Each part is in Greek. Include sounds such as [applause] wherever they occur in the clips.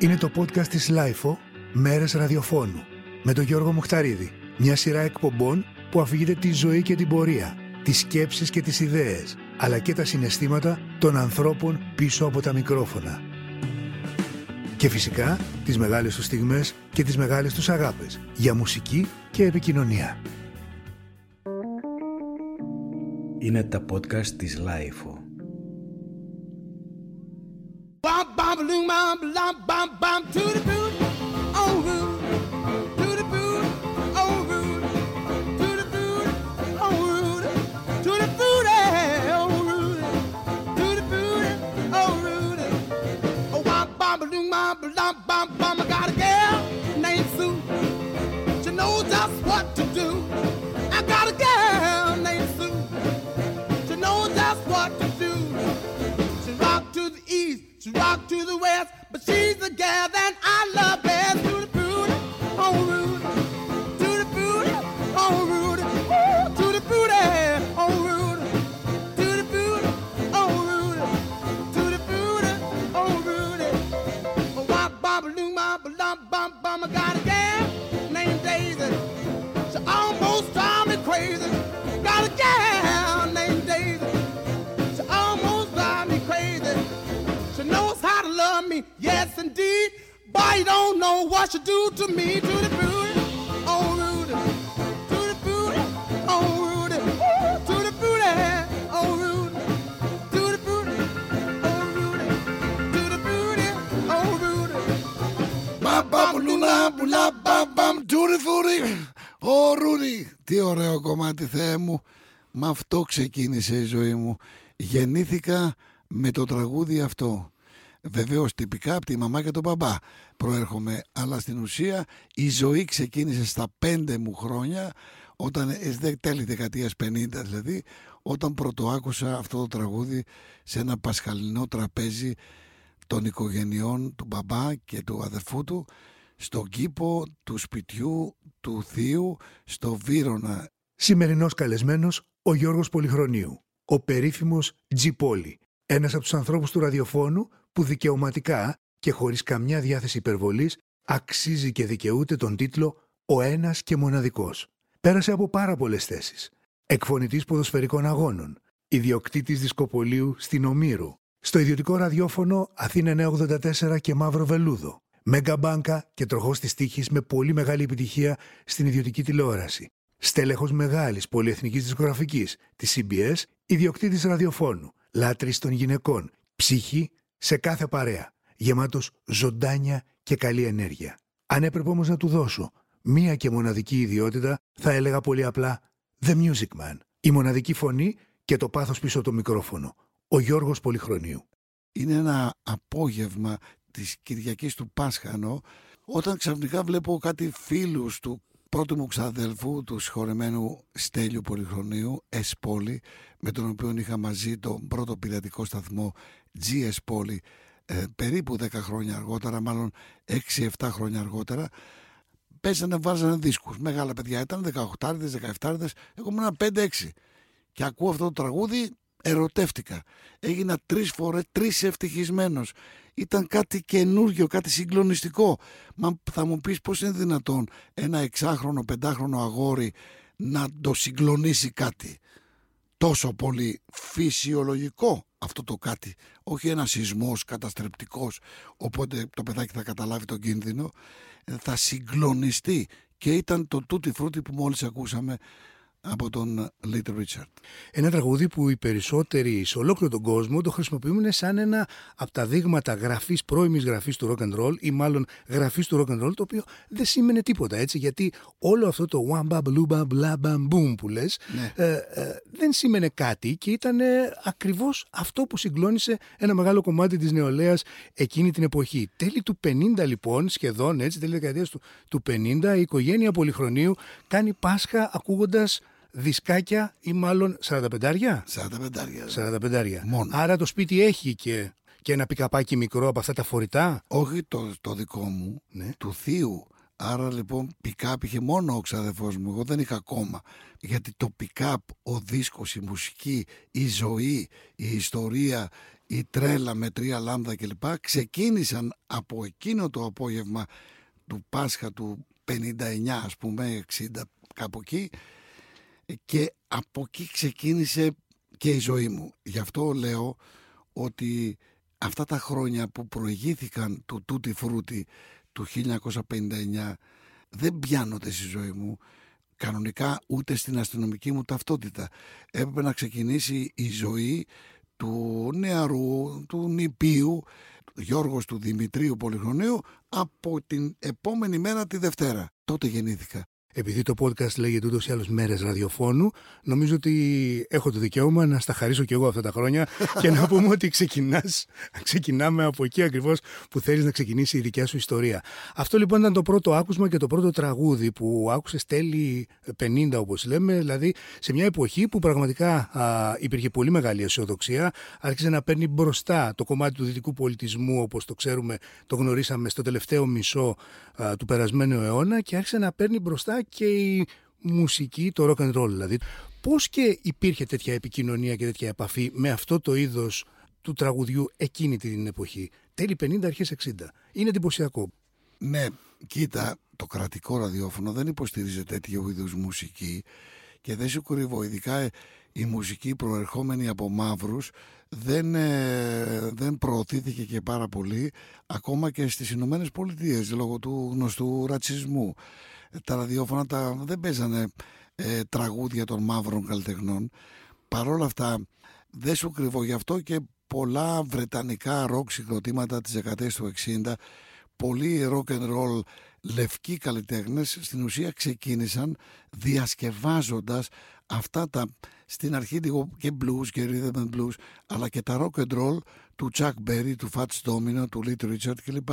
Είναι το podcast της LiFO, Μέρες Ραδιοφώνου, με τον Γιώργο Μουχταρίδη. Μια σειρά εκπομπών που αφηγείται τη ζωή και την πορεία, τις σκέψεις και τις ιδέες, αλλά και τα συναισθήματα των ανθρώπων πίσω από τα μικρόφωνα. Και φυσικά, τις μεγάλες τους στιγμές και τις μεγάλες τους αγάπες, για μουσική και επικοινωνία. Είναι τα podcast της LiFO. Eh, oh, root, to the boot, oh, root. Oh, bum, bum, bum, I got a girl named Sue. She knows just what to do. I got a girl named Sue. She knows just what to do. She rock to the east, she rock to the west, she's the gal that I love But you don't know what she do to me, to the booty, oh Rudy, to the booty, oh Rudy, Ooh, to the booty, oh Rudy, to the booty, oh Rudy, to the booty, oh Rudy. Μπαμπαμπουλούνα, μπουλά, μπαμπαμ, τζούρι φούρι. Ω Ρούδι, τι ωραίο κομμάτι Θεέ μου. Με αυτό ξεκίνησε η ζωή μου. Γεννήθηκα με το τραγούδι αυτό. Βεβαίως τυπικά από τη μαμά και τον μπαμπά προέρχομαι, αλλά στην ουσία η ζωή ξεκίνησε στα πέντε μου χρόνια, όταν, ε, δε- τέλη δεκαετίας 50 δηλαδή, όταν πρώτο άκουσα αυτό το τραγούδι σε ένα πασχαλινό τραπέζι των οικογενειών του μπαμπά και του αδερφού του στον κήπο του σπιτιού του θείου στο Βύρονα. Σημερινός καλεσμένος ο Γιώργος Πολυχρονίου, ο περίφημος G Πόλη, ένας από τους ανθρώπους του ραδιοφώνου που δικαιωματικά και χωρίς καμιά διάθεση υπερβολής αξίζει και δικαιούται τον τίτλο «Ο ένας και μοναδικός». Πέρασε από πάρα πολλές θέσεις. Εκφωνητής ποδοσφαιρικών αγώνων, ιδιοκτήτης δισκοπολίου στην Ομήρου, στο ιδιωτικό ραδιόφωνο Αθήνα 984 και Μαύρο Βελούδο, Μέγκα Μπάνκα και τροχός της τύχης με πολύ μεγάλη επιτυχία στην ιδιωτική τηλεόραση. Στέλεχος μεγάλης πολυεθνικής δισκογραφικής της CBS, ιδιοκτήτης ραδιοφώνου, λάτρης των γυναικών, ψυχή σε κάθε παρέα, γεμάτος ζωντάνια και καλή ενέργεια. Αν έπρεπε όμως να του δώσω μία και μοναδική ιδιότητα, θα έλεγα πολύ απλά The Music Man. Η μοναδική φωνή και το πάθος πίσω από το μικρόφωνο. Ο Γιώργος Πολυχρονίου. Είναι ένα απόγευμα της Κυριακής του Πάσχανο όταν ξαφνικά βλέπω κάτι φίλους του πρώτου μου ξαδέλφου του συγχωρεμένου Στέλιου Πολυχρονίου Εσπόλη με τον οποίο είχα μαζί τον πρώτο πειρατικό σταθμό GS Πόλη ε, περίπου 10 χρόνια αργότερα μάλλον 6-7 χρόνια αργότερα παίζανε, βάζανε δίσκους. Μεγάλα παιδιά ήταν, 18-17, εγώ ήμουν 5-6. Και ακούω αυτό το τραγούδι, ερωτεύτηκα. Έγινα τρεις φορές, τρεις ευτυχισμένος. Ήταν κάτι καινούργιο, κάτι συγκλονιστικό. Μα θα μου πεις πώς είναι δυνατόν ένα εξάχρονο, πεντάχρονο αγόρι να το συγκλονίσει κάτι τόσο πολύ φυσιολογικό αυτό το κάτι. Όχι ένα σεισμός καταστρεπτικός, οπότε το παιδάκι θα καταλάβει τον κίνδυνο, ε, θα συγκλονιστεί. Και ήταν το τούτι φρούτι που μόλις ακούσαμε από τον Little Richard. Ένα τραγούδι που οι περισσότεροι σε ολόκληρο τον κόσμο το χρησιμοποιούν σαν ένα από τα δείγματα γραφής, πρώιμης γραφής του rock and roll ή μάλλον γραφής του rock and roll το οποίο δεν σήμαινε τίποτα έτσι γιατί όλο αυτό το wamba bluba bla bam boom που λες Ναι. ε, ε, δεν σήμαινε κάτι και ήταν ε, ακριβώς αυτό που συγκλώνησε ένα μεγάλο κομμάτι της νεολαίας εκείνη την εποχή. Τέλη του 50 λοιπόν, σχεδόν έτσι, τέλη δεκαετίας του, του 50 η οικογένεια Πολυχρονίου κάνει Πάσχα ακούγοντας δισκάκια ή μάλλον 45 45 45 Μόνο. Άρα το σπίτι έχει και, και ένα πικαπάκι μικρό από αυτά τα φορητά; Όχι το, το δικό μου, Ναι. του θείου. Άρα λοιπόν πικάπ είχε μόνο ο ξαδερφός μου, εγώ δεν είχα ακόμα. Γιατί το πικάπ, ο δίσκος, η μουσική, η ζωή, η ιστορία, η τρέλα με τρία λάμδα κλπ. ξεκίνησαν από εκείνο το απόγευμα του Πάσχα του 59 ας πούμε 60 κάπου εκεί και από εκεί ξεκίνησε και η ζωή μου. Γι' αυτό λέω ότι αυτά τα χρόνια που προηγήθηκαν του Τούτι Φρούτι του 1959 δεν πιάνονται στη ζωή μου κανονικά ούτε στην αστυνομική μου ταυτότητα. Έπρεπε να ξεκινήσει η ζωή του νεαρού, του νηπίου, Γιώργος του Δημητρίου Πολυχρονίου από την επόμενη μέρα τη Δευτέρα. Τότε γεννήθηκα. Επειδή το podcast λέγεται ούτως ή άλλως μέρες ραδιοφώνου, νομίζω ότι έχω το δικαίωμα να στα χαρίσω κι εγώ αυτά τα χρόνια [laughs] και να πούμε ότι ξεκινάς, ξεκινάμε από εκεί ακριβώς που θέλεις να ξεκινήσει η δικιά σου ιστορία. Αυτό λοιπόν ήταν το πρώτο άκουσμα και το πρώτο τραγούδι που άκουσες τέλη 50, όπως λέμε, δηλαδή σε μια εποχή που πραγματικά α, υπήρχε πολύ μεγάλη αισιοδοξία, άρχισε να παίρνει μπροστά το κομμάτι του δυτικού πολιτισμού, όπως το ξέρουμε, το γνωρίσαμε στο τελευταίο μισό α, του περασμένου αιώνα και άρχισε να παίρνει μπροστά και η μουσική, το rock and roll δηλαδή. Πώς και υπήρχε τέτοια επικοινωνία και τέτοια επαφή με αυτό το είδος του τραγουδιού εκείνη την εποχή; Τέλη 50, αρχές 60. Είναι εντυπωσιακό. Ναι, κοίτα, το κρατικό ραδιόφωνο δεν υποστηρίζει τέτοιου είδους μουσική και δεν σου κρύβω, ειδικά η μουσική προερχόμενη από μαύρους δεν, ε, δεν προωθήθηκε και πάρα πολύ ακόμα και στις Ηνωμένες Πολιτείες λόγω του γνωστού ρατσισμού τα ραδιόφωνα τα, δεν παίζανε ε, τραγούδια των μαύρων καλλιτεχνών. Παρόλα αυτά δεν σου κρυβώ γι' αυτό και πολλά βρετανικά ροκ συγκροτήματα της δεκαετίας του 60 πολλοί rock and roll λευκοί καλλιτέχνες στην ουσία ξεκίνησαν διασκευάζοντας αυτά τα στην αρχή λίγο και blues και rhythm and blues αλλά και τα rock and roll του Chuck Berry, του Fats Domino, του Little Richard κλπ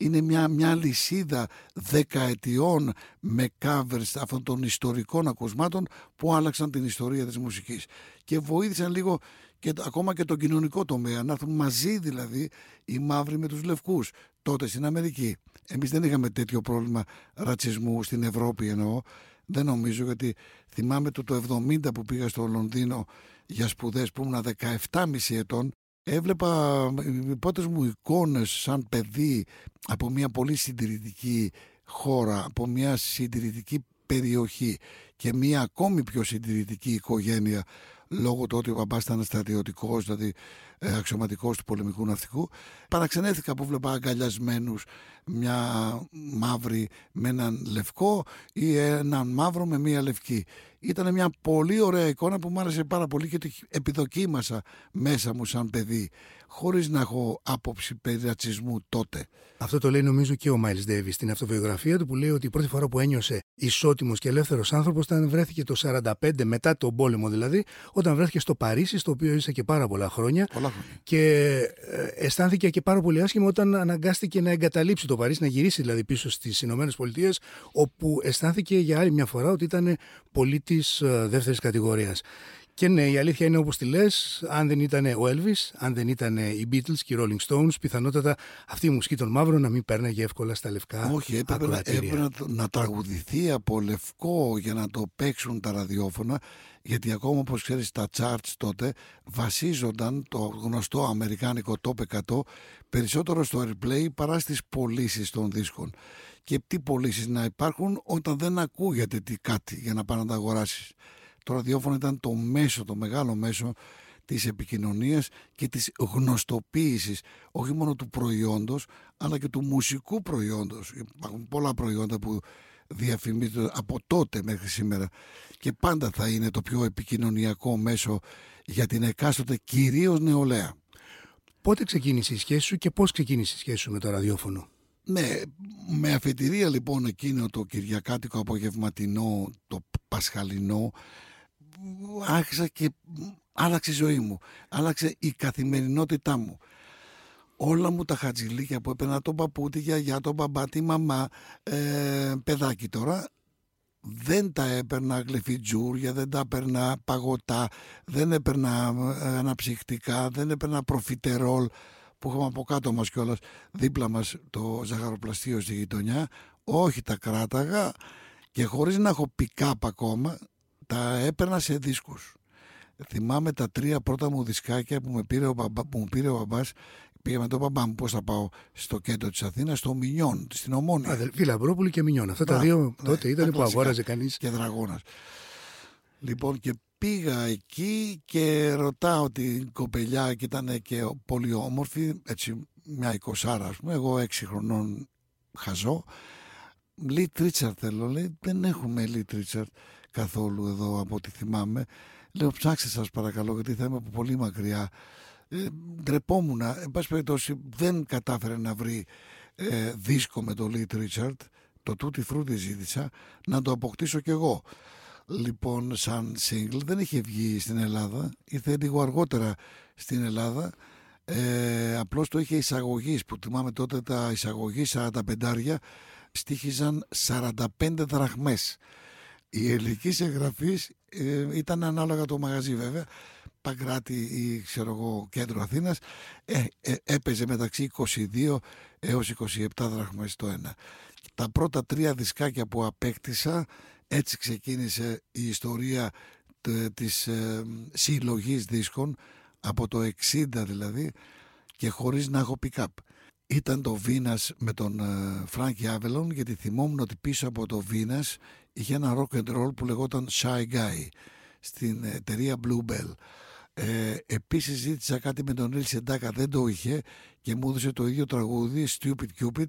είναι μια, μια λυσίδα δεκαετιών με covers αυτών των ιστορικών ακουσμάτων που άλλαξαν την ιστορία της μουσικής και βοήθησαν λίγο και ακόμα και τον κοινωνικό τομέα να έρθουν μαζί δηλαδή οι μαύροι με τους λευκούς τότε στην Αμερική. Εμείς δεν είχαμε τέτοιο πρόβλημα ρατσισμού στην Ευρώπη εννοώ δεν νομίζω γιατί θυμάμαι το, το 70 που πήγα στο Λονδίνο για σπουδές που ήμουν 17,5 ετών έβλεπα οι πρώτες μου εικόνες σαν παιδί από μια πολύ συντηρητική χώρα, από μια συντηρητική περιοχή και μια ακόμη πιο συντηρητική οικογένεια λόγω του ότι ο μπαμπάς ήταν στρατιωτικός, δηλαδή ε, αξιωματικός του πολεμικού ναυτικού. Παραξενέθηκα που βλέπα αγκαλιασμένους μια μαύρη με έναν λευκό ή έναν μαύρο με μια λευκή. Ήταν μια πολύ ωραία εικόνα που μου άρεσε πάρα πολύ και το επιδοκίμασα μέσα μου σαν παιδί χωρίς να έχω άποψη περί ρατσισμού τότε. Αυτό το λέει νομίζω και ο Μάιλς Ντέβις στην αυτοβιογραφία του που λέει ότι η πρώτη φορά που ένιωσε ισότιμος και ελεύθερος άνθρωπος ήταν βρέθηκε το 45 μετά τον πόλεμο δηλαδή, όταν βρέθηκε στο Παρίσι, στο οποίο ήρθε και πάρα πολλά χρόνια. Πολλά χρόνια. Και ε, αισθάνθηκε και πάρα πολύ άσχημα όταν αναγκάστηκε να εγκαταλείψει το Παρίσι, να γυρίσει δηλαδή πίσω στις Ηνωμένες Πολιτείες, όπου αισθάνθηκε για άλλη μια φορά ότι ήταν πολίτης ε, δεύτερης κατηγορίας. Και ναι, η αλήθεια είναι όπως τη λες, αν δεν ήταν ο Elvis, αν δεν ήταν οι Beatles και οι Rolling Stones, πιθανότατα αυτή η μουσική των μαύρων να μην πέρναγε εύκολα στα λευκά Όχι, έπρεπε, να, έπρεπε να, να τραγουδηθεί από λευκό για να το παίξουν τα ραδιόφωνα, γιατί ακόμα όπως ξέρεις τα charts τότε βασίζονταν το γνωστό αμερικάνικο top 100 περισσότερο στο airplay παρά στις πωλήσεις των δίσκων. Και τι πωλήσεις να υπάρχουν όταν δεν ακούγεται τι κάτι για να πάνε να τα αγοράσεις. Το ραδιόφωνο ήταν το μέσο, το μεγάλο μέσο της επικοινωνίας και της γνωστοποίησης όχι μόνο του προϊόντος αλλά και του μουσικού προϊόντος. Υπάρχουν πολλά προϊόντα που διαφημίζονται από τότε μέχρι σήμερα και πάντα θα είναι το πιο επικοινωνιακό μέσο για την εκάστοτε κυρίως νεολαία. Πότε ξεκίνησε η σχέση σου και πώς ξεκίνησε η σχέση σου με το ραδιόφωνο; Ναι, με αφετηρία λοιπόν εκείνο το κυριακάτικο απογευματινό, το πασχαλινό άρχισα και άλλαξε η ζωή μου. Άλλαξε η καθημερινότητά μου. Όλα μου τα χατζηλίκια που έπαιρνα τον παππού, τη γιαγιά, τον μπαμπά, τη μαμά, ε, παιδάκι τώρα, δεν τα έπαιρνα γλυφιτζούρια, δεν τα έπαιρνα παγωτά, δεν έπαιρνα ε, αναψυχτικά, δεν έπαιρνα προφιτερόλ που είχαμε από κάτω μας κιόλας δίπλα μας το ζαχαροπλαστείο στη γειτονιά. Όχι τα κράταγα και χωρίς να έχω pick ακόμα τα έπαιρνα σε δίσκους. θυμάμαι τα τρία πρώτα μου δισκάκια που, με πήρε ο μπαμπά, που μου πήρε ο μπαμπάς Πήγα με τον μπαμπά μου πώς θα πάω στο κέντρο της Αθήνας, στο Μινιόν, στην Ομόνια. Αδελφοί Λαμπρόπουλη και Μινιόν. Αυτά τα Μπράβο, δύο ναι, τότε ήταν τα που κλασικά. αγόραζε κανείς. και Δραγόνας. Λοιπόν και πήγα εκεί και ρωτάω την κοπελιά και ήταν και πολύ όμορφη, έτσι μια εικοσάρα ας πούμε, εγώ έξι χρονών χαζό. Little Richard θέλω, λέει, δεν έχουμε Little Richard καθόλου εδώ από ό,τι θυμάμαι. Λέω ψάξτε σας παρακαλώ γιατί θα είμαι από πολύ μακριά. Ε, ντρεπόμουν, εν πάση περιπτώσει δεν κατάφερε να βρει ε, δίσκο με το Little Richard, το Tutti Frutti ζήτησα, να το αποκτήσω κι εγώ. Λοιπόν, σαν single δεν είχε βγει στην Ελλάδα, ήρθε λίγο αργότερα στην Ελλάδα. Ε, απλώς το είχε εισαγωγής που θυμάμαι τότε τα εισαγωγής 45 στήχιζαν 45 δραχμές. Η ελληνικής εγγραφής ε, ήταν ανάλογα το μαγαζί βέβαια. Παγκράτη ή ξέρω εγώ κέντρο Αθήνας ε, ε, έπαιζε μεταξύ 22 έως 27 δραχμές το ένα. Τα πρώτα τρία δισκάκια που απέκτησα έτσι ξεκίνησε η ιστορία τε- της ε, συλλογής δίσκων από το 60 δηλαδή και χωρίς να έχω pick-up. Ήταν το Venus με τον Φράνκι Άβελον γιατί θυμόμουν ότι πίσω από το Venus είχε ένα rock and roll που λεγόταν Shy Guy στην εταιρεία Bluebell. Ε, επίσης ζήτησα κάτι με τον Νίλ Σεντάκα, δεν το είχε και μου έδωσε το ίδιο τραγούδι Stupid Cupid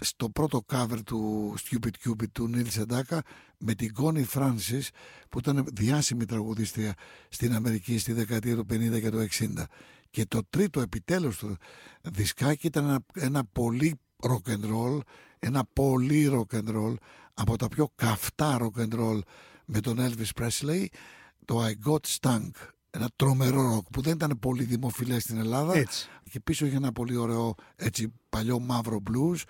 στο πρώτο cover του Stupid Cupid του Νίλ Σεντάκα με την Connie Francis που ήταν διάσημη τραγουδίστρια στην Αμερική στη δεκαετία του 50 και του 60 και το τρίτο επιτέλους του δισκάκι ήταν ένα, ένα πολύ rock and roll ένα πολύ rock and roll από τα πιο καυτά rock and roll με τον Elvis Presley το I Got Stunk ένα τρομερό ροκ που δεν ήταν πολύ δημοφιλές στην Ελλάδα Έτσι. και πίσω είχε ένα πολύ ωραίο έτσι παλιό μαύρο blues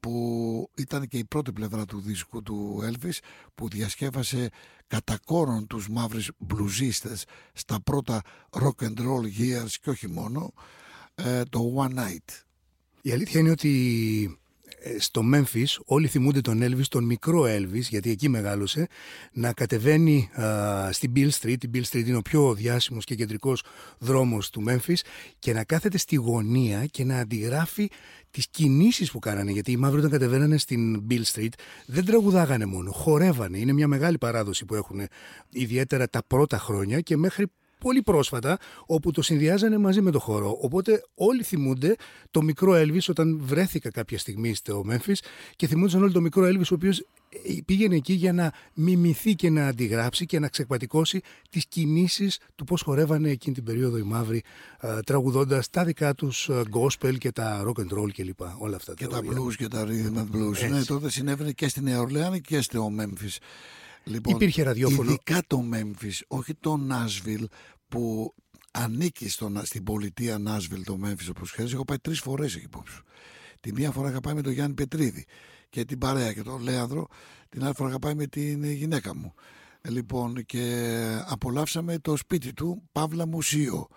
που ήταν και η πρώτη πλευρά του δίσκου του Elvis που διασκεύασε κατά κόρον τους μαύρους μπλουζίστες στα πρώτα rock and roll years και όχι μόνο ε, το One Night. Η αλήθεια είναι ότι ε, στο Memphis όλοι θυμούνται τον Elvis, τον μικρό Elvis, γιατί εκεί μεγάλωσε, να κατεβαίνει α, στην Bill Street. Η Bill Street είναι ο πιο διάσημος και κεντρικός δρόμος του Memphis και να κάθεται στη γωνία και να αντιγράφει τις κινήσεις που κάνανε. Γιατί οι μαύροι όταν κατεβαίνανε στην Bill Street δεν τραγουδάγανε μόνο, χορεύανε. Είναι μια μεγάλη παράδοση που έχουν ιδιαίτερα τα πρώτα χρόνια και μέχρι πολύ πρόσφατα, όπου το συνδυάζανε μαζί με το χώρο. Οπότε όλοι θυμούνται το μικρό Elvis όταν βρέθηκα κάποια στιγμή στο Memphis και θυμούνταν όλοι το μικρό Elvis ο οποίος πήγαινε εκεί για να μιμηθεί και να αντιγράψει και να ξεκπατικώσει τις κινήσεις του πώς χορεύανε εκείνη την περίοδο οι μαύροι α, τραγουδώντας τα δικά τους α, gospel και τα rock and roll κλπ. Όλα αυτά. Και τα τραγούδια. blues και τα rhythm and blues. Έτσι. Ναι, τότε συνέβαινε και στη Νέα Ορλεάνη και στο Memphis. Λοιπόν, Υπήρχε ραδιόφωνο. Ειδικά το Memphis, όχι το Nashville που ανήκει στο, στην πολιτεία Nashville το Memphis όπως ξέρεις. Έχω πάει τρεις φορές εκεί πόψου. Τη μία φορά είχα πάει με τον Γιάννη Πετρίδη και την παρέα και τον Λέανδρο. Την άλλη φορά είχα πάει με την γυναίκα μου. Ε, Λοιπόν, και απολαύσαμε το σπίτι του, Παύλα Μουσείο.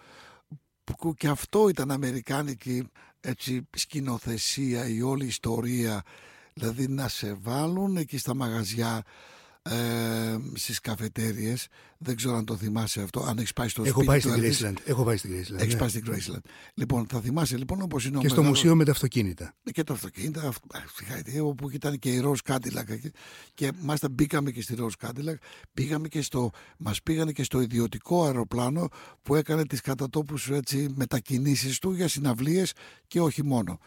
Που και αυτό ήταν αμερικάνικη έτσι, σκηνοθεσία, η όλη ιστορία. Δηλαδή να σε βάλουν εκεί στα μαγαζιά, ε, στις καφετέριες. Δεν ξέρω αν το θυμάσαι αυτό, αν έχεις πάει στο Έχω σπίτι πάει του στην Elvis. Graceland. Έχω πάει στην Graceland. Έχεις ναι. πάει στην Graceland. Λοιπόν, θα θυμάσαι λοιπόν όπως είναι ο Και στο μεγάλος- μουσείο με τα αυτοκίνητα. και το αυτοκίνητο, αυ- α, συγχαρητήρια, όπου ήταν και η Ροζ Κάντιλακ εκεί. και μάλιστα μπήκαμε και στη Ροζ Κάντιλακ, πήγαμε και στο, μας πήγανε και στο ιδιωτικό αεροπλάνο που έκανε τις κατά τόπους έτσι, μετακινήσεις του για συναυλίες και όχι μόνο.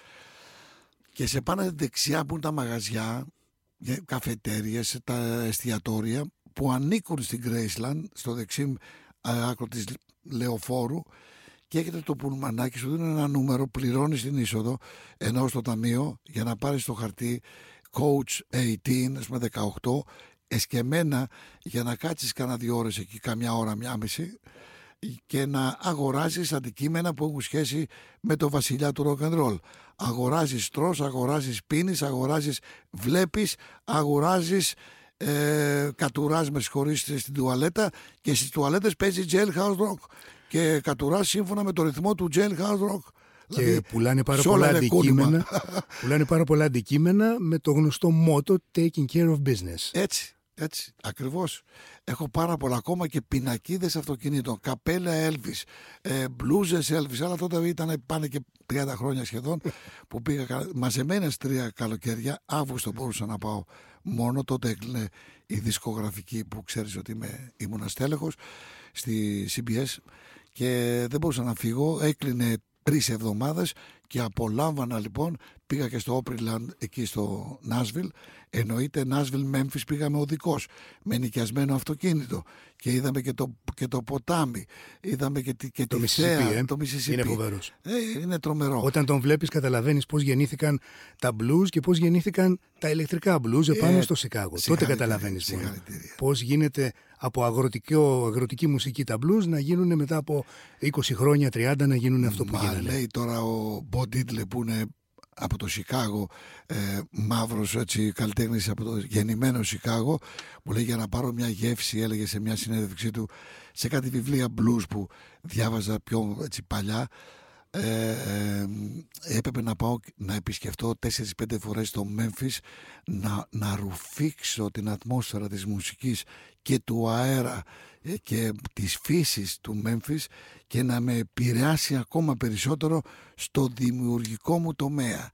Και σε πάνω δεξιά που είναι τα μαγαζιά, για καφετέριες, τα εστιατόρια που ανήκουν στην Graceland, στο δεξί α, άκρο της λεωφόρου και έχετε το πουλμανάκι σου δίνουν ένα νούμερο, πληρώνεις την είσοδο ενώ στο ταμείο για να πάρεις το χαρτί coach 18, ας πούμε 18 εσκεμένα για να κάτσεις κάνα δύο ώρες εκεί, καμιά ώρα, μια μισή και να αγοράζεις αντικείμενα που έχουν σχέση με το βασιλιά του rock and roll. Αγοράζεις τρως, αγοράζεις πίνεις, αγοράζεις βλέπεις, αγοράζεις ε, κατουράς με συγχωρείς στην τουαλέτα και στις τουαλέτες παίζει jailhouse rock και κατουράς σύμφωνα με το ρυθμό του jailhouse rock. Και Δηλαδή, πουλάνε πάρα σε όλα πολλά είναι κόλλημα. αντικείμενα. [laughs] πουλάνε πάρα πολλά αντικείμενα με το γνωστό μότο Taking care of business. Έτσι, Έτσι, ακριβώς. Έχω πάρα πολλά ακόμα και πινακίδες αυτοκινήτων, καπέλα Elvis, ε, μπλούζες Elvis, αλλά τότε ήταν πάνε και 30 χρόνια σχεδόν [laughs] που πήγα κα- μαζεμένες τρία καλοκαίρια, Αύγουστο μπορούσα να πάω μόνο, τότε έκλεινε η δισκογραφική που ξέρεις ότι είμαι, ήμουν στέλεχος στη CBS και δεν μπορούσα να φύγω, έκλεινε τρεις εβδομάδες και απολάμβανα λοιπόν, πήγα και στο Opryland εκεί στο Νάσβιλ, εννοείται Νάσβιλ Memphis πήγαμε οδικός με νοικιασμένο αυτοκίνητο και είδαμε και το, και το ποτάμι, είδαμε και, τη- και Το τη Mississippi, θέα, ε. το Mississippi. Είναι φοβερός. Ε, είναι τρομερό. Όταν τον βλέπεις καταλαβαίνεις πώς γεννήθηκαν τα blues και πώς γεννήθηκαν τα ηλεκτρικά blues επάνω Ε, στο Σικάγο. Τότε συγχαρητήρια, καταλαβαίνεις μόνο. συγχαρητήρια. πώς γίνεται από αγροτικό, αγροτική μουσική τα blues να γίνουν μετά από 20 χρόνια, 30 να γίνουν αυτό που Μα γίνανε. λέει τώρα ο Μπο Ντίτλε που είναι από το Σικάγο, ε, μαύρος έτσι, καλλιτέχνης από το γεννημένο Σικάγο, μου λέει για να πάρω μια γεύση, έλεγε σε μια συνέντευξή του, σε κάτι βιβλία blues που διάβαζα πιο έτσι, παλιά, ε, ε, έπρεπε να πάω να επισκεφτώ 4-5 φορές το Memphis να, να ρουφήξω την ατμόσφαιρα της μουσικής και του αέρα ε, και της φύσης του Memphis και να με επηρεάσει ακόμα περισσότερο στο δημιουργικό μου τομέα.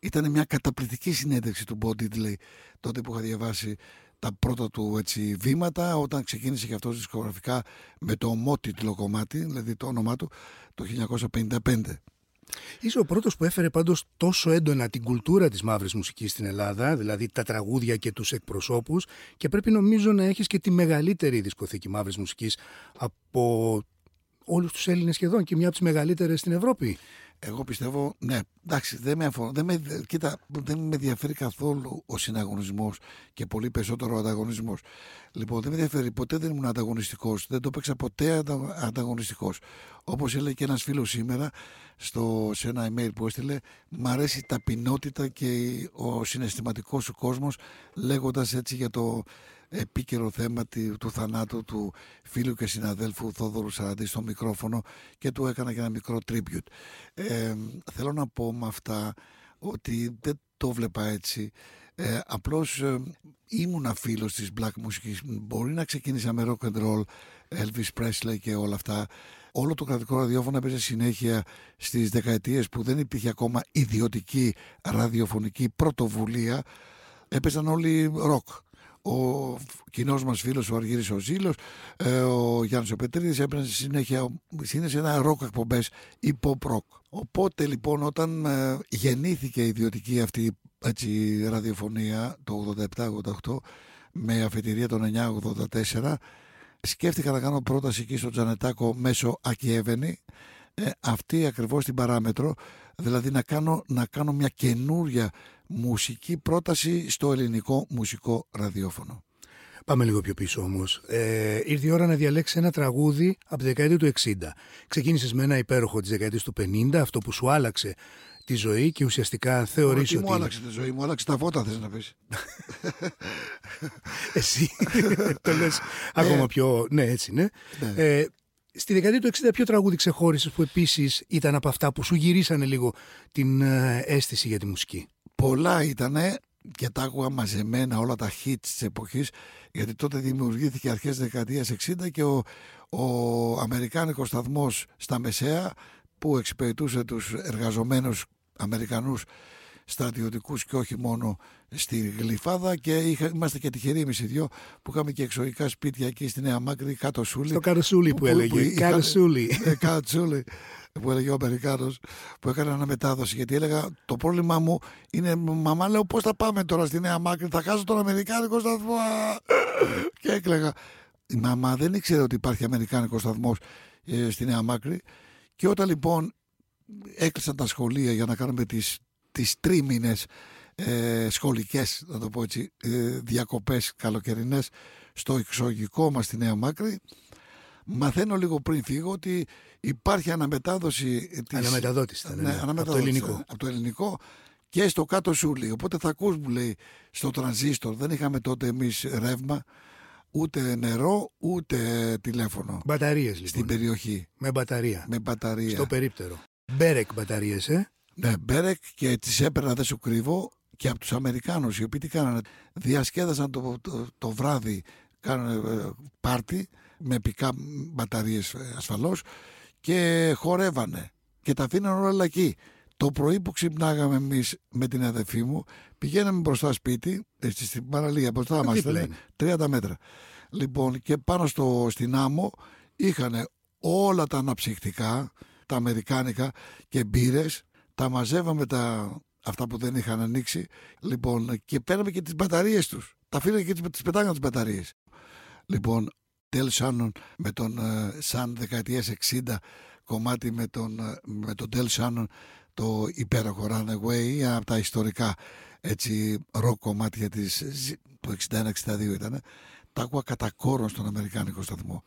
Ήταν μια καταπληκτική συνέντευξη του Bob Diddley τότε που είχα διαβάσει τα πρώτα του έτσι, βήματα όταν ξεκίνησε και αυτός δισκογραφικά με το ομότιτλο κομμάτι, δηλαδή το όνομά του, το 1955. Είσαι ο πρώτος που έφερε πάντως τόσο έντονα την κουλτούρα της μαύρης μουσικής στην Ελλάδα, δηλαδή τα τραγούδια και τους εκπροσώπους και πρέπει νομίζω να έχεις και τη μεγαλύτερη δισκοθήκη μαύρης μουσικής από όλους τους Έλληνες σχεδόν και μια από τις μεγαλύτερες στην Ευρώπη. Εγώ πιστεύω, ναι, εντάξει, δεν με, αφορά, δεν με, κοίτα, δεν με ενδιαφέρει καθόλου ο συναγωνισμός και πολύ περισσότερο ο ανταγωνισμός. Λοιπόν, δεν με ενδιαφέρει, ποτέ δεν ήμουν ανταγωνιστικός, δεν το έπαιξα ποτέ αντα, ανταγωνιστικός. Όπως έλεγε και ένας φίλος σήμερα στο, σε ένα email που έστειλε, μ' αρέσει η ταπεινότητα και ο συναισθηματικός σου κόσμος λέγοντας έτσι για το επίκαιρο θέμα τη- του θανάτου του φίλου και συναδέλφου Θόδωρου Σαραντή στο μικρόφωνο και του έκανα και ένα μικρό tribute. Ε, θέλω να πω με αυτά ότι δεν το βλέπα έτσι. Ε, απλώς ε, ήμουνα φίλος της black μουσικής. Μπορεί να ξεκίνησα με rock and roll, Elvis Presley και όλα αυτά. Όλο το κρατικό ραδιόφωνο έπαιζε συνέχεια στις δεκαετίες που δεν υπήρχε ακόμα ιδιωτική ραδιοφωνική πρωτοβουλία. Έπαιζαν όλοι ροκ ο κοινός μας φίλος ο Αργύρης ο Ζήλος, ο Γιάννης ο Πετρίδης έπαιρνε συνέχεια συνέχεια ένα ροκ εκπομπές ή pop rock. Οπότε λοιπόν όταν ε, γεννήθηκε η ιδιωτική αυτή έτσι, ραδιοφωνία το 87-88 με αφετηρία το 984 σκέφτηκα να κάνω πρόταση εκεί στο Τζανετάκο μέσω Ακιέβενη ε, αυτή ακριβώς την παράμετρο δηλαδή να κάνω, να κάνω μια καινούρια μουσική πρόταση στο ελληνικό μουσικό ραδιόφωνο. Πάμε λίγο πιο πίσω όμως. Ε, ήρθε η ώρα να διαλέξεις ένα τραγούδι από τη δεκαετία του 60. Ξεκίνησες με ένα υπέροχο της δεκαετίας του 50, αυτό που σου άλλαξε τη ζωή και ουσιαστικά θεωρείς Τι ότι. μου άλλαξε τη ζωή μου, άλλαξε τα φώτα θες να πεις. [laughs] Εσύ το λες ακόμα πιο. Ναι, έτσι ναι. Ναι. Ε, στη δεκαετία του 60, ποιο τραγούδι ξεχώρισες που επίσης ήταν από αυτά που σου γυρίσανε λίγο την ε, αίσθηση για τη μουσική; Πολλά ήτανε και τα άκουγα μαζεμένα όλα τα hits της εποχής γιατί τότε δημιουργήθηκε αρχές δεκαετίας 60 και ο, ο Αμερικάνικος σταθμός στα Μεσαία που εξυπηρετούσε τους εργαζομένους Αμερικανούς στρατιωτικούς και όχι μόνο στη Γλυφάδα και είχα, είμαστε και τυχεροί εμείς οι δυο που είχαμε και εξωγικά σπίτια εκεί στη Νέα Μάκρη κάτω Σούλη Στο καροσούλι που, έλεγε. είχαν- Καροσούλι. ε, Κατσούλη που έλεγε ο Αμερικάνο που έκανε αναμετάδοση. Γιατί έλεγα το πρόβλημά μου είναι μαμά λέω πώς θα πάμε τώρα στη Νέα Μάκρη, θα χάσω τον Αμερικάνικο σταθμό. Α! Και έκλαιγα. Η μαμά δεν ήξερε ότι υπάρχει Αμερικάνικο σταθμός στη Νέα Μάκρη. Και όταν λοιπόν έκλεισαν τα σχολεία για να κάνουμε τις, τις τρίμηνες ε, σχολικές, να το πω έτσι, ε, διακοπές καλοκαιρινές στο εξωγικό μας στη Νέα Μάκρη, μαθαίνω λίγο πριν φύγω ότι υπάρχει αναμετάδοση της... Αναμεταδότης ήταν, ναι, από το αναμεταδότης, ελληνικό. ε, Από το ελληνικό και στο κάτω Σούλη. Οπότε θα ακούς μου λέει στο τρανζίστορ. Δεν είχαμε τότε εμείς ρεύμα, ούτε νερό, ούτε τηλέφωνο Μπαταρίες λοιπόν. στην περιοχή. Με μπαταρία. Με μπαταρία. Στο περίπτερο. Μπέρεκ μπαταρίες, ε. Ναι, μπέρεκ και τις έπαιρνα δεν σου κρύβω και από τους Αμερικάνους οι οποίοι τι κάνανε, διασκέδασαν το, το, το βράδυ, κάνανε ε, πάρτι με πικά μπαταρίες ε, ασφαλώς και χορεύανε και τα αφήναν όλα εκεί. Το πρωί που ξυπνάγαμε εμείς με την αδερφή μου, πηγαίναμε μπροστά σπίτι, έτσι στην παραλία, μπροστά μας Δίπλα ήταν 30 μέτρα. Λοιπόν, και πάνω στο, στην άμμο είχαν όλα τα αναψυκτικά, τα αμερικάνικα και μπύρες. Τα μαζεύαμε τα, αυτά που δεν είχαν ανοίξει. Λοιπόν, και παίρναμε και τις μπαταρίες τους. Τα αφήναμε και τις πετάγανε τις μπαταρίες. Λοιπόν, Τέλ Σάνον με τον ε, Σαν δεκαετίες 60 κομμάτι με τον, ε, με τον Del Shannon το υπέροχο Runaway από τα ιστορικά έτσι ροκ κομμάτια της, του 61-62 ήταν τα άκουγα κατά κόρον στον Αμερικάνικο σταθμό.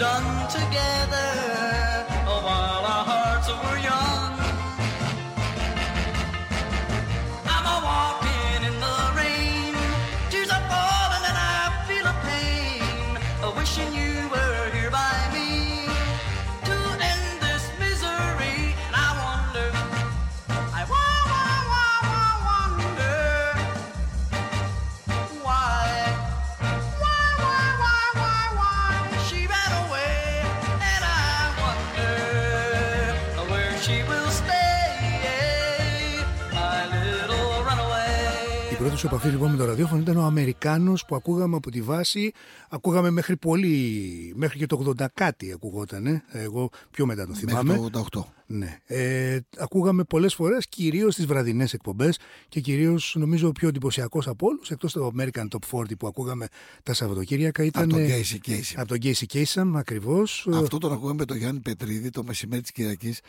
done to runaway. Η πρώτη σου επαφή λοιπόν με το ραδιόφωνο ήταν ο Αμερικάνος που ακούγαμε από τη βάση, ακούγαμε μέχρι πολύ, μέχρι και το 80 κάτι ακουγότανε, εγώ πιο μετά το θυμάμαι. Μέχρι το 88. Ναι. Ε, ακούγαμε πολλές φορές κυρίως τις βραδινές εκπομπές και κυρίως νομίζω ο πιο εντυπωσιακός από όλους εκτός το American Top 40 που ακούγαμε τα Σαββατοκύριακα ήταν Από τον ε, Casey Kasem. από τον Casey Kasem ακριβώς. Αυτό τον ακούγαμε με τον Γιάννη Πετρίδη το μεσημέρι της Κυριακής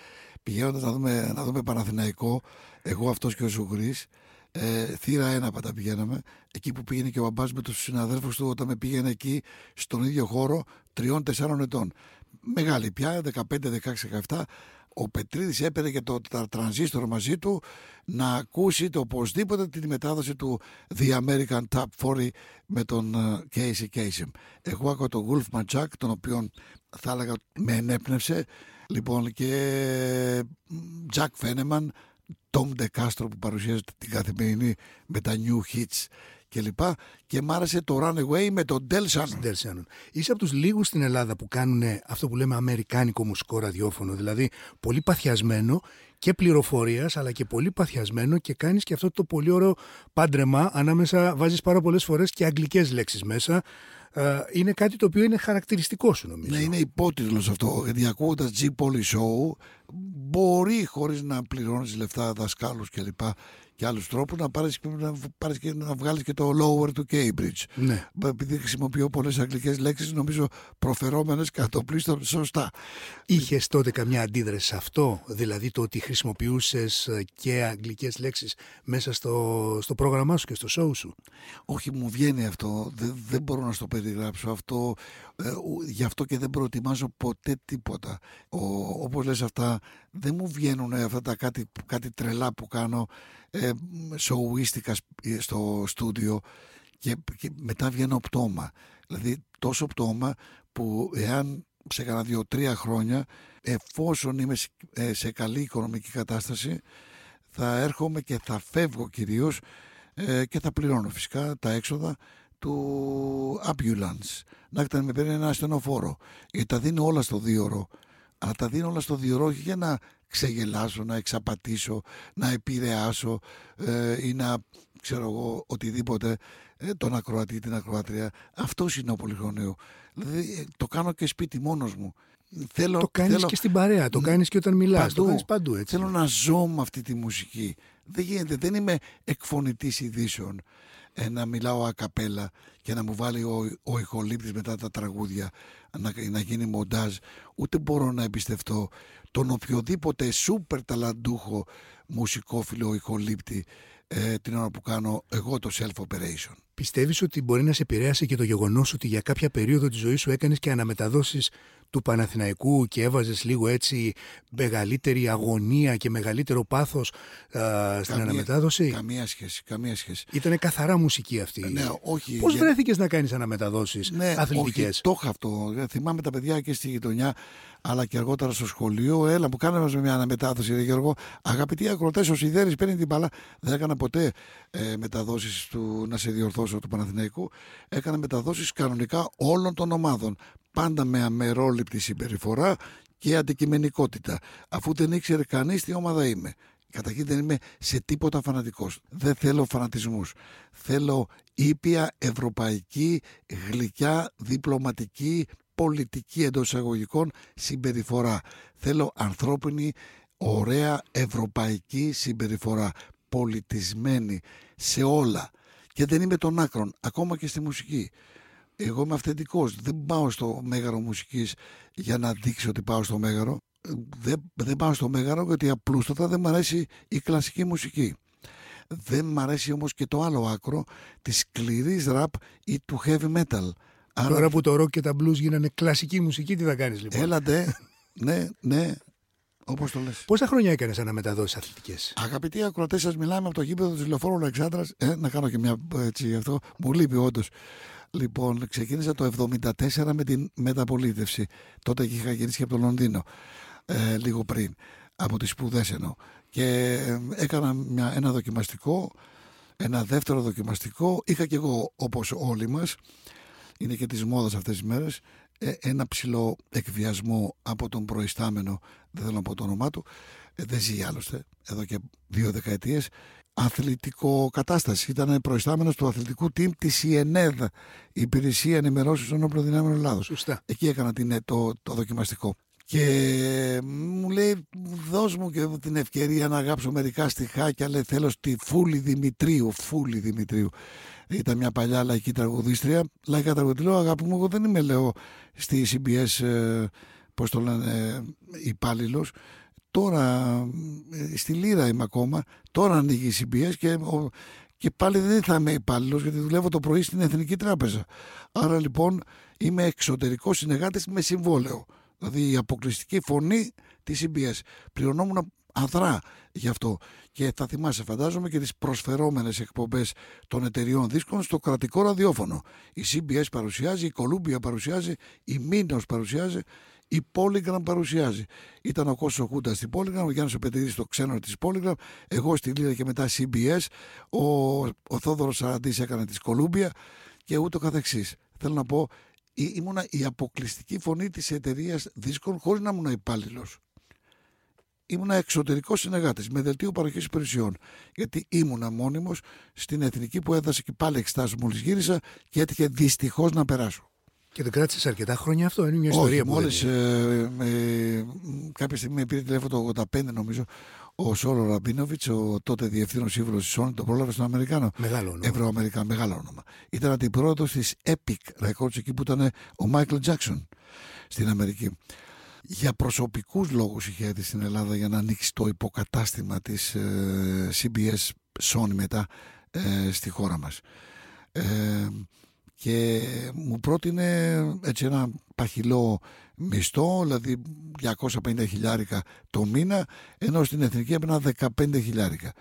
πηγαίνοντας να δούμε, να δούμε Παναθηναϊκό εγώ αυτός και ο Ζουγρής ε, θύρα ένα πάντα πηγαίναμε εκεί που πήγαινε και ο μπαμπάς με τους συναδέλφους του όταν με πήγαινε εκεί στον ίδιο χώρο τριών-τεσσάρων ετών μεγάλη πια 15-16-17 ο Πετρίδης έπαιρνε και το τα τρανζίστορ μαζί του να ακούσει το οπωσδήποτε τη μετάδοση του The American Top 40 με τον ε, Casey Kasem. Εγώ άκουγα τον Wolf Jack, τον οποίον θα έλεγα με ενέπνευσε. Λοιπόν και Jack Fenneman, Tom DeCastro που παρουσιάζεται την καθημερινή με τα New Hits και λοιπά και μ' άρεσε το Runaway με τον Del Shannon. Del Shannon. Είσαι από τους λίγους στην Ελλάδα που κάνουν αυτό που λέμε αμερικάνικο μουσικό ραδιόφωνο. Δηλαδή πολύ παθιασμένο και πληροφορίας, αλλά και πολύ παθιασμένο και κάνεις και αυτό το πολύ ωραίο πάντρεμα ανάμεσα. Βάζεις πάρα πολλές φορές και αγγλικές λέξεις μέσα. Ε, είναι κάτι το οποίο είναι χαρακτηριστικό σου, νομίζω. Ναι, είναι υπότιτλος αυτό. Γιατί ακούγοντα G Poly Show, μπορεί χωρίς να πληρώνεις λεφτά δασκάλους και λοιπά και άλλους τρόπους να πάρεις να, πάρεις και να βγάλεις και το lower του Cambridge. Ναι. Επειδή χρησιμοποιώ πολλές αγγλικές λέξεις, νομίζω προφερόμενες κατοπλίστων σωστά. Είχες τότε καμιά αντίδραση σε αυτό, δηλαδή το ότι χρησιμοποιούσες και αγγλικές λέξεις μέσα στο, στο πρόγραμμά σου και στο show σου; Όχι, μου βγαίνει αυτό. Δεν, δεν μπορώ να στο περιγράψω αυτό. Ε, ου- γι' αυτό και δεν προετοιμάζω ποτέ τίποτα. Ο, όπως λες αυτά, δεν μου βγαίνουν αυτά τα κάτι, κάτι τρελά που κάνω ε, σοουίστικα σ- στο στούντιο και, και μετά βγαίνω πτώμα. Δηλαδή τόσο πτώμα που εάν σε κανένα δύο-τρία χρόνια εφόσον είμαι σε, ε, σε καλή οικονομική κατάσταση θα έρχομαι και θα φεύγω κυρίως ε, και θα πληρώνω φυσικά τα έξοδα του ambulance. Να να με παίρνει ένα ασθενοφόρο. Γιατί τα δίνω όλα στο δίωρο. Αλλά τα δίνω όλα στο δίωρο όχι για να ξεγελάσω, να εξαπατήσω, να επηρεάσω ε, ή να ξέρω εγώ οτιδήποτε ε, τον ακροατή, την ακροάτρια. Αυτός είναι ο πολυχρονίου. Δηλαδή ε, το κάνω και σπίτι μόνος μου. Θέλω, Το κάνεις θέλω- και στην παρέα, το κάνεις και όταν μιλάς. Το Παντού. κάνεις παντού έτσι. Θέλω να ζω με αυτή τη μουσική. Δεν γίνεται, δεν είμαι εκφωνητής ειδήσεων ε, να μιλάω ακαπέλα και να μου βάλει ο, ο ηχολήπτης μετά τα τραγούδια να, να γίνει μοντάζ. Ούτε μπορώ να εμπιστευτώ τον οποιοδήποτε σούπερ ταλαντούχο μουσικόφιλο ηχολήπτη ε, την ώρα που κάνω εγώ το self-operation. Πιστεύεις ότι μπορεί να σε επηρέασε και το γεγονός ότι για κάποια περίοδο της ζωής σου έκανες και αναμεταδόσεις του Παναθηναϊκού και έβαζες λίγο έτσι μεγαλύτερη αγωνία και μεγαλύτερο πάθος α, στην Καμία- αναμετάδοση; Καμία σχέση, καμία σχέση. Ήτανε καθαρά μουσική αυτή. Ναι, όχι. Πώς για- βρέθηκες να κάνεις αναμεταδόσεις Ναι, αθλητικές; όχι, το είχα αυτό. Ε, Θυμάμαι τα παιδιά και στη γειτονιά, αλλά και αργότερα στο σχολείο. Έλα, μου κάνε μας μια αναμετάδοση, ρε Γιώργο. Αγαπητοί ακροτές, ο Σιδέρης παίρνει την μπαλά. Δεν έκανα ποτέ ε, μεταδόσεις του, να σε διορθώσω, του Παναθηναϊκού. Έκανα μεταδόσεις κανονικά όλων των ομάδων. Πάντα με αμερόληπτη συμπεριφορά και αντικειμενικότητα. Αφού δεν ήξερε κανείς τι ομάδα είμαι. Καταρχήν δεν είμαι σε τίποτα φανατικός. Δεν θέλω φανατισμούς. Θέλω ήπια, ευρωπαϊκή, γλυκιά, διπλωματική, πολιτική εντός εισαγωγικών συμπεριφορά. Θέλω ανθρώπινη, ωραία, ευρωπαϊκή συμπεριφορά. Πολιτισμένη σε όλα. Και δεν είμαι των άκρων, ακόμα και στη μουσική. Εγώ είμαι αυθεντικός. Δεν πάω στο μέγαρο μουσικής για να δείξω ότι πάω στο μέγαρο. Ε, Δεν, δεν πάω στο μέγαρο γιατί απλούστατα δεν μου αρέσει η κλασική μουσική. Δεν μ' αρέσει όμως και το άλλο άκρο της σκληρής ραπ ή του heavy metal. Άρα Τώρα που το rock και τα blues γίνανε κλασική μουσική, τι θα κάνεις λοιπόν; έλατε, ναι, ναι, όπως το λες. Πόσα χρόνια έκανες αναμεταδόσεις αθλητικές; Αγαπητοί ακροατές, σας μιλάμε από το γήπεδο του τηλεφόρου Αλεξάνδρας. Ε, να κάνω και μια έτσι αυτό. Μου λείπει όντως. Λοιπόν, ξεκίνησα το 1974 με την μεταπολίτευση. Τότε είχα γυρίσει από το Λονδίνο. Ε, λίγο πριν. Από τι σπουδές εννοώ. Και ε, έκανα μια, ένα δοκιμαστικό. Ένα δεύτερο δοκιμαστικό. Είχα κι εγώ όπως όλοι μας. Είναι και τη μόδα αυτές τις μέρες. Ε, ένα ψηλό εκβιασμό από τον προϊστάμενο, δεν θέλω να πω το όνομά του, ε, δεν ζει άλλωστε, εδώ και δύο δεκαετίες, αθλητικό κατάσταση. Ήταν προϊστάμενος του αθλητικού team της ΙΕΝΕΔ, η Υπηρεσία Ενημερώσεως των Όπλων Δυνάμεων Ελλάδος. Σωστά. Εκεί έκανα την, το, το δοκιμαστικό. Και μου λέει, δώσ' μου και την ευκαιρία να γράψω μερικά στιχάκια. Λέει, θέλω στη Φούλη Δημητρίου. Φούλη Δημητρίου. Ήταν μια παλιά λαϊκή τραγουδίστρια. Λαϊκά τραγουδίστρια. Λέω, αγάπη μου, εγώ δεν είμαι, λέω, στη CBS, ε, πώς το λένε, ε, υπάλληλος. Τώρα, ε, στη Λύρα είμαι ακόμα. Τώρα ανοίγει η CBS και, ο- και πάλι δεν θα είμαι υπάλληλος γιατί δουλεύω το πρωί στην Εθνική Τράπεζα. Άρα λοιπόν είμαι εξωτερικός συνεργάτης με συμβόλαιο. Δηλαδή η αποκλειστική φωνή της CBS. Πληρωνόμουν αδρά γι' αυτό. Και θα θυμάσαι, φαντάζομαι, και τις προσφερόμενες εκπομπές των εταιριών δίσκων στο κρατικό ραδιόφωνο. Η CBS παρουσιάζει, η Columbia παρουσιάζει, η Minos παρουσιάζει, η Polygram παρουσιάζει. Ήταν ο Κώσος Χούντα στην Polygram, ο Γιάννης ο Πετρίδης στο ξένο της Polygram, εγώ στη Λίδα και μετά CBS, ο, ο Θόδωρος Σαραντής έκανε της Columbia και ούτω καθεξής. Θέλω να πω, ή- ήμουνα η αποκλειστική φωνή της εταιρείας δίσκων χωρίς να ήμουν υπάλληλος. Ήμουνα εξωτερικός συνεργάτης με δελτίο παροχής υπηρεσιών. Γιατί ήμουνα μόνιμος στην εθνική που έδωσε και πάλι εξτάσει μόλις γύρισα και έτυχε δυστυχώς να περάσω. Και το κράτησες αρκετά χρόνια αυτό. Είναι μια ιστορία Όχι, που μόλις δεν είναι. ε, ε, κάποια στιγμή με πήρε τηλέφωνο το 85 νομίζω ο Σόλο Ραμπίνοβιτς, ο τότε διευθύνων σύμβουλος της Sony, το πρόλαβε στον Αμερικάνο. Μεγάλο όνομα. Ευρωαμερικάνο, μεγάλο όνομα. Ήταν αντιπρόεδρος της Epic Records εκεί που ήταν ο Μάικλ Τζάξον στην Αμερική. Για προσωπικούς λόγους είχε έρθει στην Ελλάδα για να ανοίξει το υποκατάστημα της ε, CBS Sony μετά ε, στη χώρα μας. Ε, και μου πρότεινε έτσι ένα παχυλό μισθό, δηλαδή 250 χιλιάρικα το μήνα, ενώ στην εθνική έπαιρνα 15 χιλιάρικα.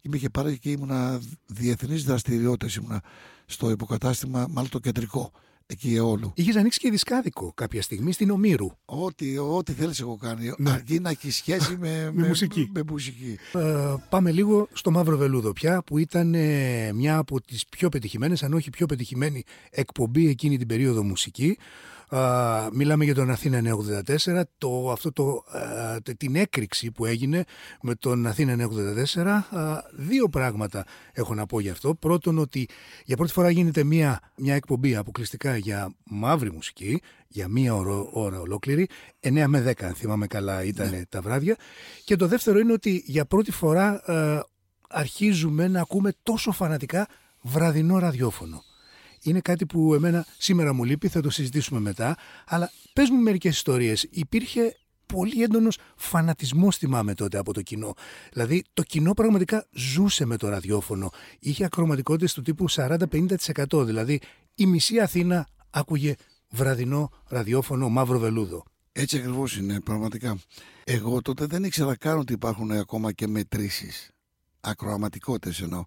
Και με είχε πάρει και ήμουνα διεθνείς δραστηριότητες, ήμουνα στο υποκατάστημα, μάλλον το κεντρικό, εκεί εόλου. Είχες ανοίξει και δισκάδικο κάποια στιγμή στην Ομήρου. Ό,τι, ό,τι θέλεις εγώ κάνει, Ναι. αρκεί να έχει σχέση [laughs] με, Με μουσική. Με, μουσική. Ε, πάμε λίγο στο Μαύρο Βελούδο πια, που ήταν ε, μια από τις πιο πετυχημένες, αν όχι πιο πετυχημένη εκπομπή εκείνη την περίοδο μουσική. Α, μιλάμε για τον Αθήνα 984, το, αυτό το, α, τε- την έκρηξη που έγινε με τον Αθήνα 984. Α, δύο πράγματα έχω να πω γι' αυτό. Πρώτον ότι για πρώτη φορά γίνεται μια, μια εκπομπή αποκλειστικά για μαύρη μουσική, για μία ώρα, ώρα ολόκληρη, 9 με 10 αν θυμάμαι καλά ήταν τα βράδια. Και το δεύτερο είναι ότι για πρώτη φορά ε, αρχίζουμε να ακούμε τόσο φανατικά βραδινό ραδιόφωνο. Είναι κάτι που εμένα σήμερα μου λείπει, θα το συζητήσουμε μετά. Αλλά πες μου μερικές ιστορίες. Υπήρχε πολύ έντονος φανατισμός θυμάμαι τότε από το κοινό. Δηλαδή το κοινό πραγματικά ζούσε με το ραδιόφωνο. Είχε ακροματικότητες του τύπου 40-50%. Δηλαδή η μισή Αθήνα άκουγε βραδινό ραδιόφωνο μαύρο βελούδο. Έτσι ακριβώς είναι, πραγματικά. Εγώ τότε δεν ήξερα καν ότι υπάρχουν ακόμα και μετρήσεις. Ακροαματικότητες εννοώ.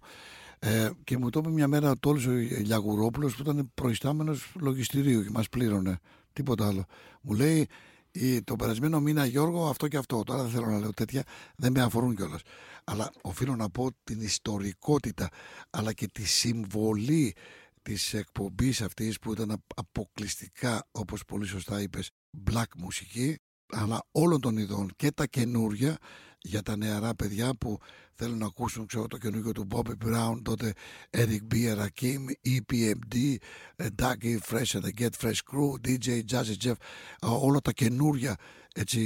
Ε, και μου το είπε μια μέρα ο Τόλης ο Λιαγουρόπουλος που ήταν προϊστάμενος λογιστηρίου και μας πλήρωνε. Τίποτα άλλο. Μου λέει «Η- το περασμένο μήνα Γιώργο αυτό και αυτό. Τώρα δεν θέλω να λέω τέτοια, δεν με αφορούν κιόλας. Αλλά οφείλω να πω την ιστορικότητα αλλά και τη συμβολή της εκπομπής αυτής που ήταν απ- αποκλειστικά όπως πολύ σωστά είπες black μουσική αλλά όλων των ειδών και τα καινούρια για τα νεαρά παιδιά που θέλουν να ακούσουν ξέρω, το καινούργιο του Bobby Brown τότε Eric B. Rakim, EPMD, ε, Dougie Fresh and the Get Fresh Crew, DJ Jazzy Jeff, ε, όλα τα καινούρια έτσι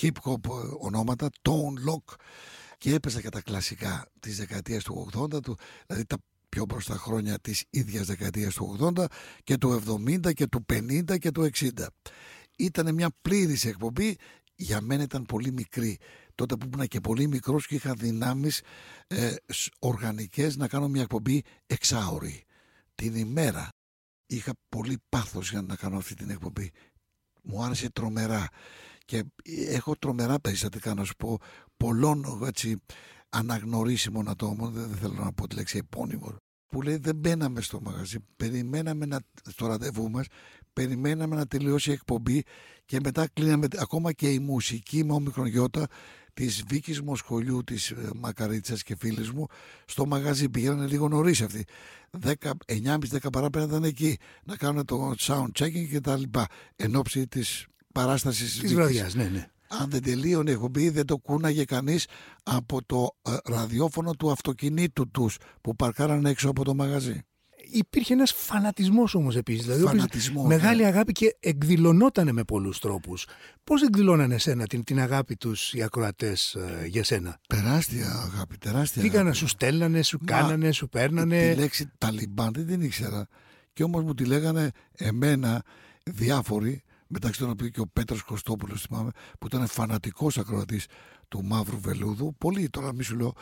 hip hop ε, ονόματα, Tone Lock και έπαιζα και τα κλασικά της δεκαετίας του 80 του, δηλαδή τα πιο μπροστά χρόνια της ίδιας δεκαετίας του 80 και του 70 και του 50 και του 60. Ήταν μια πλήρης εκπομπή, για μένα ήταν πολύ μικρή. Τότε που ήμουν και πολύ μικρός και είχα δυνάμεις ε, σ- οργανικές να κάνω μια εκπομπή εξάωρη. Την ημέρα είχα πολύ πάθος για να κάνω αυτή την εκπομπή. Μου άρεσε τρομερά και έχω τρομερά περιστατικά να σου πω πολλών έτσι αναγνωρίσιμων ατόμων, δεν δεν θέλω να πω τη λέξη επώνυμο, που λέει δεν μπαίναμε στο μαγαζί, περιμέναμε να, στο ραντεβού μας, περιμέναμε να τελειώσει η εκπομπή και μετά κλείναμε ακόμα και η μουσική με όμικρον γιώτα της Βίκης Μοσχολιού, της ε, Μακαρίτσας και φίλης μου στο μαγαζί. Πηγαίνανε λίγο νωρίς αυτοί. 10, 9.30-10 παράπερα ήταν εκεί να κάνουν το sound checking και τα λοιπά εν ώψη της παράστασης της Της Βίκης. βραδιάς, ναι, ναι. Αν δεν τελείωνε η εκπομπή δεν το κούναγε κανείς από το ε, ραδιόφωνο του αυτοκινήτου τους που παρκάρανε έξω από το μαγαζί. Υπήρχε ένας φανατισμός όμως επίσης. Δηλαδή, ο οποίος Φανατισμός, μεγάλη ναι. αγάπη και εκδηλωνότανε με πολλούς τρόπους. Πώς εκδηλώνανε σένα την, την αγάπη τους οι ακροατές ε, για σένα; Τεράστια αγάπη, τεράστια Τι έκαναν, αγάπη. σου στέλνανε, σου Μα, κάνανε, σου παίρνανε. Τη λέξη Ταλιμπάν δεν την ήξερα. Και όμως μου τη λέγανε εμένα διάφοροι, μεταξύ των οποίων και ο Πέτρος Κωστόπουλος θυμάμαι, που ήταν φανατικός ακροατής του Μαύρου Βελούδου. Πολύ τώρα μη σου λέω.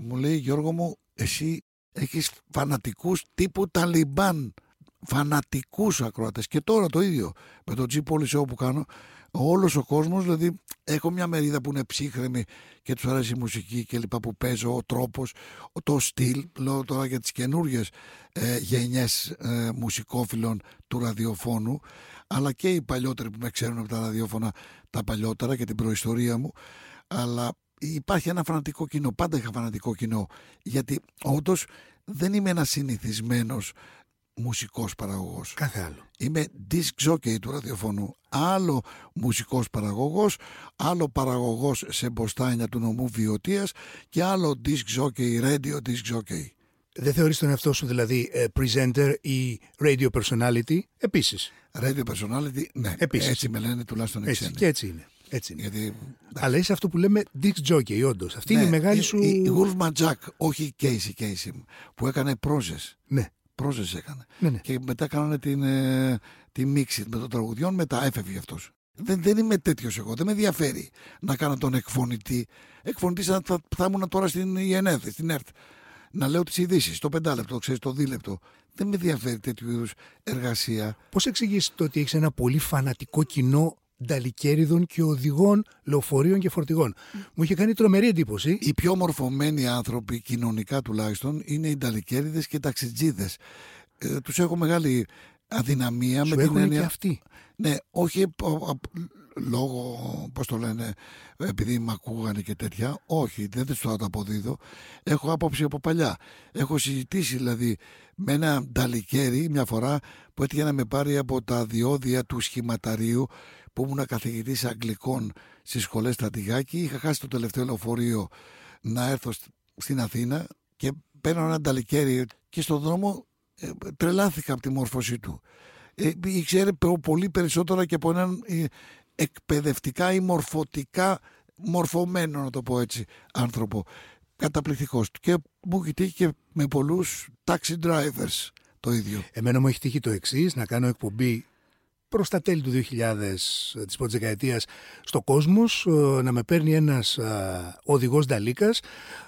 Μου λέει Γιώργο μου, εσύ έχεις φανατικούς τύπου Ταλιμπάν. Φανατικούς ακροατές. Και τώρα το ίδιο. Με το G Policy Show που κάνω, όλος ο κόσμος, δηλαδή έχω μια μερίδα που είναι ψύχρεμη και τους αρέσει η μουσική και λοιπά που παίζω, ο τρόπος, ο- το στυλ, λέω τώρα για τις καινούριες ε, γενιές ε, μουσικόφιλων του ραδιοφώνου, αλλά και οι παλιότεροι που με ξέρουν από τα ραδιόφωνα τα παλιότερα και την προϊστορία μου, αλλά υπάρχει ένα φανατικό κοινό, πάντα είχα φανατικό κοινό, γιατί όντως δεν είμαι ένας συνηθισμένος μουσικός παραγωγός. Κάθε άλλο. Είμαι disc jockey του ραδιοφώνου. Άλλο μουσικός παραγωγός, άλλο παραγωγός σε μποστάνια του νομού Βιωτίας και άλλο disc jockey, radio disc jockey. Δεν θεωρείς τον εαυτό σου δηλαδή ε, presenter ή radio personality; Επίσης. Radio personality, ναι. Επίσης. Έτσι με λένε τουλάχιστον οι Έτσι, ξένοι. και έτσι είναι. Έτσι είναι. Γιατί, Αλλά είσαι αυτό που λέμε disc jockey, όντως. Αυτή είναι η ναι, μεγάλη σου. Η, η Wolfman Jack, όχι η Casey Casey, που έκανε πρόζες. Ναι, Πρόζες έκανε. ναι, ναι. Και μετά κάνανε την, ε, τη μίξη με των τραγουδιών, μετά έφευγε αυτός. Δεν, δεν είμαι τέτοιος εγώ. Δεν με ενδιαφέρει να κάνω τον εκφωνητή. Εκφωνητής θα, θα, θα ήμουν τώρα στην ΙΕΝΕΔ, στην ΕΡΤ. Να λέω τις ειδήσεις, το πεντάλεπτο, ξέρεις, το δίλεπτο. Δεν με ενδιαφέρει τέτοιου είδους εργασία. Πώς εξηγήσει το ότι έχεις ένα πολύ φανατικό κοινό νταλικέριδων και οδηγών λεωφορείων και φορτηγών. Μου είχε κάνει τρομερή εντύπωση. Οι πιο μορφωμένοι άνθρωποι, κοινωνικά τουλάχιστον, είναι οι νταλικέριδες και οι ταξιτζίδες. Ε, τους έχω μεγάλη αδυναμία Σου με την έχουν έννοια... και αυτοί. Ναι, όχι απ- απ- λόγω, πώς το λένε, επειδή με ακούγανε και τέτοια. Όχι, δεν τους το αποδίδω. Έχω άποψη από παλιά. Έχω συζητήσει δηλαδή με ένα νταλικέρι μια φορά που έτυχε να με πάρει από τα διόδια του σχηματαρίου που ήμουν καθηγητής αγγλικών στις σχολές Στρατηγάκη. Είχα χάσει το τελευταίο λεωφορείο να έρθω σ- στην Αθήνα και παίρνω ένα νταλικέρι και στον δρόμο ε, τρελάθηκα από τη μόρφωσή του ε, ήξερε πο- πολύ περισσότερα και από έναν ε, εκπαιδευτικά ή μορφωτικά μορφωμένο, να το πω έτσι, άνθρωπο. Καταπληκτικός. Και μου έχει τύχει και με πολλούς taxi drivers το ίδιο. Εμένα μου έχει τύχει το εξής, να κάνω εκπομπή προς τα τέλη του 2000 της πρώτης δεκαετίας στο κόσμος ε, να με παίρνει ένας ε, οδηγός Νταλίκας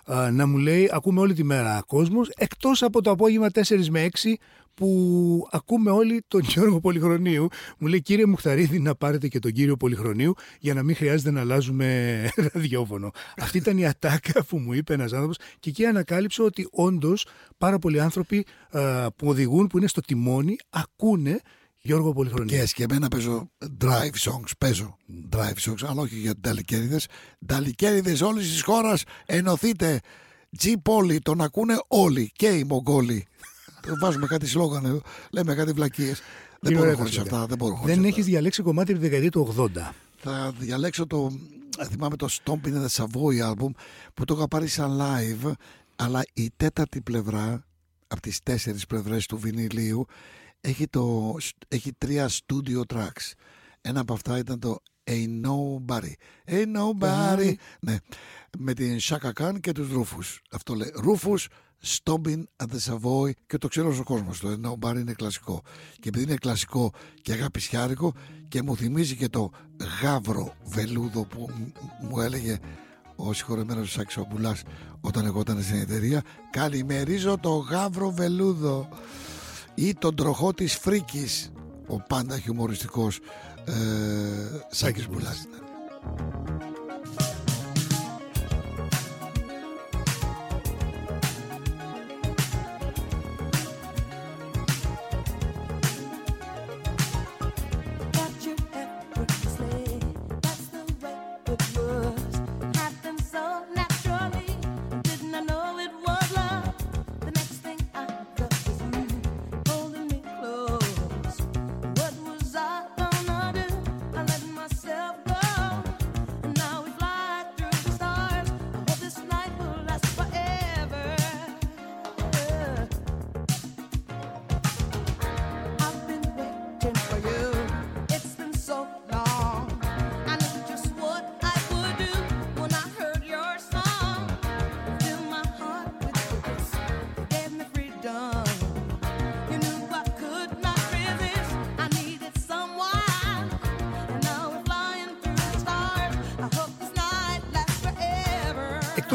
ε, να μου λέει ακούμε όλη τη μέρα κόσμος εκτός από το απόγευμα 4 με 6 που ακούμε όλοι τον Γιώργο Πολυχρονίου. Μου λέει κύριε Μουχταρίδη να πάρετε και τον κύριο Πολυχρονίου για να μην χρειάζεται να αλλάζουμε [laughs] ραδιόφωνο. Αυτή ήταν η ατάκα που μου είπε ένας άνθρωπος και εκεί ανακάλυψα ότι όντως πάρα πολλοί άνθρωποι ε, που οδηγούν, που είναι στο τιμόνι, ακούνε Γιώργο Πολυχρονίου. Και εμένα παίζω drive songs, παίζω drive songs, αλλά όχι για ταλικέριδες. Ταλικέριδες όλης της χώρας ενωθείτε. G Πόλη, τον ακούνε όλοι και οι Μογγόλοι. [laughs] Βάζουμε κάτι σλόγαν εδώ, λέμε κάτι βλακίες. Δεν Είναι μπορώ ωραία χωρίς τα αυτά, δεν μπορώ χωρίς Δεν αυτά. έχεις διαλέξει κομμάτι τη δεκαετία του 80. Θα διαλέξω το, θυμάμαι το Stomping in the Savoy album που το είχα πάρει σαν live, αλλά η τέταρτη πλευρά από τις τέσσερις πλευρές του βινιλίου έχει, το, έχει τρία studio tracks. Ένα από αυτά ήταν το Ain't Nobody. Ain't Nobody. Ναι. Με την Shaka Khan και τους Rufus. Αυτό λέει. Rufus, Stomping at the Savoy και το ξέρω ο κόσμος. Το Ain't Nobody είναι κλασικό. Και επειδή είναι κλασικό και αγαπησιάρικο και μου θυμίζει και το γάβρο βελούδο που μ- μου έλεγε ο συγχωρεμένος Σαξομπουλάς όταν εγώ ήταν στην εταιρεία καλημερίζω το γάβρο βελούδο ή τον τροχό της φρίκης. Ο πάντα χιουμοριστικός ε, Σάκης Μπουλάς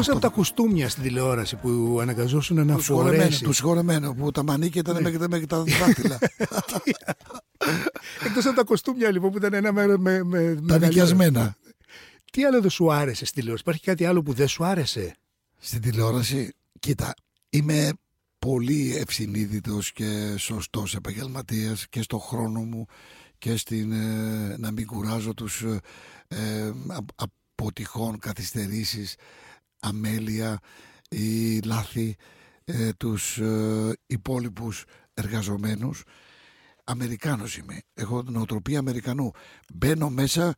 forever. Εκτός από τα κουστούμια στην τηλεόραση που αναγκαζόσουν να τους συγχωρεμένου, φορέσεις. τους συγχωρεμένου που τα μανίκια Ναι. ήταν μέχρι, μέχρι τα δάχτυλα [laughs] Εκτός από τα κουστούμια λοιπόν που ήταν ένα μέρο με, με τα μεγαλύτερο. νοικιασμένα Τι άλλο δεν σου άρεσε στη τηλεόραση, υπάρχει κάτι άλλο που δεν σου άρεσε; στην τηλεόραση κοίτα είμαι πολύ ευσυνείδητος και σωστός επαγγελματίας και στο χρόνο μου και στην ε, να μην κουράζω τους ε, ε, α- από τυχόν καθυστερήσεις αμέλεια ή λάθη ε, τους ε, υπόλοιπους εργαζομένους Αμερικάνος είμαι. Έχω την οτροπία Αμερικανού. Μπαίνω μέσα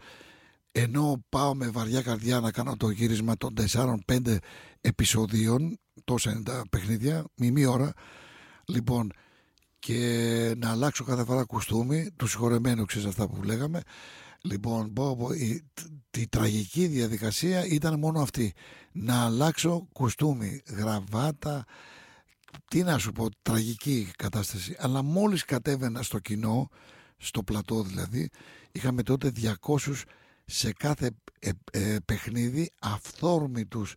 ενώ πάω με βαριά καρδιά να κάνω το γύρισμα των 4-5 επεισοδίων, τόσα είναι τα παιχνίδια, μισή ώρα, λοιπόν, και να αλλάξω κάθε φορά κουστούμι, του συγχωρεμένου ξέρεις αυτά που λέγαμε, λοιπόν, πω, πω, η, τ- η τραγική διαδικασία ήταν μόνο αυτή, να αλλάξω κουστούμι, γραβάτα, τι να σου πω, τραγική κατάσταση. Αλλά μόλις κατέβαινα στο κοινό, στο πλατό δηλαδή, είχαμε τότε 200 σε κάθε ε, ε, παιχνίδι αυθόρμητους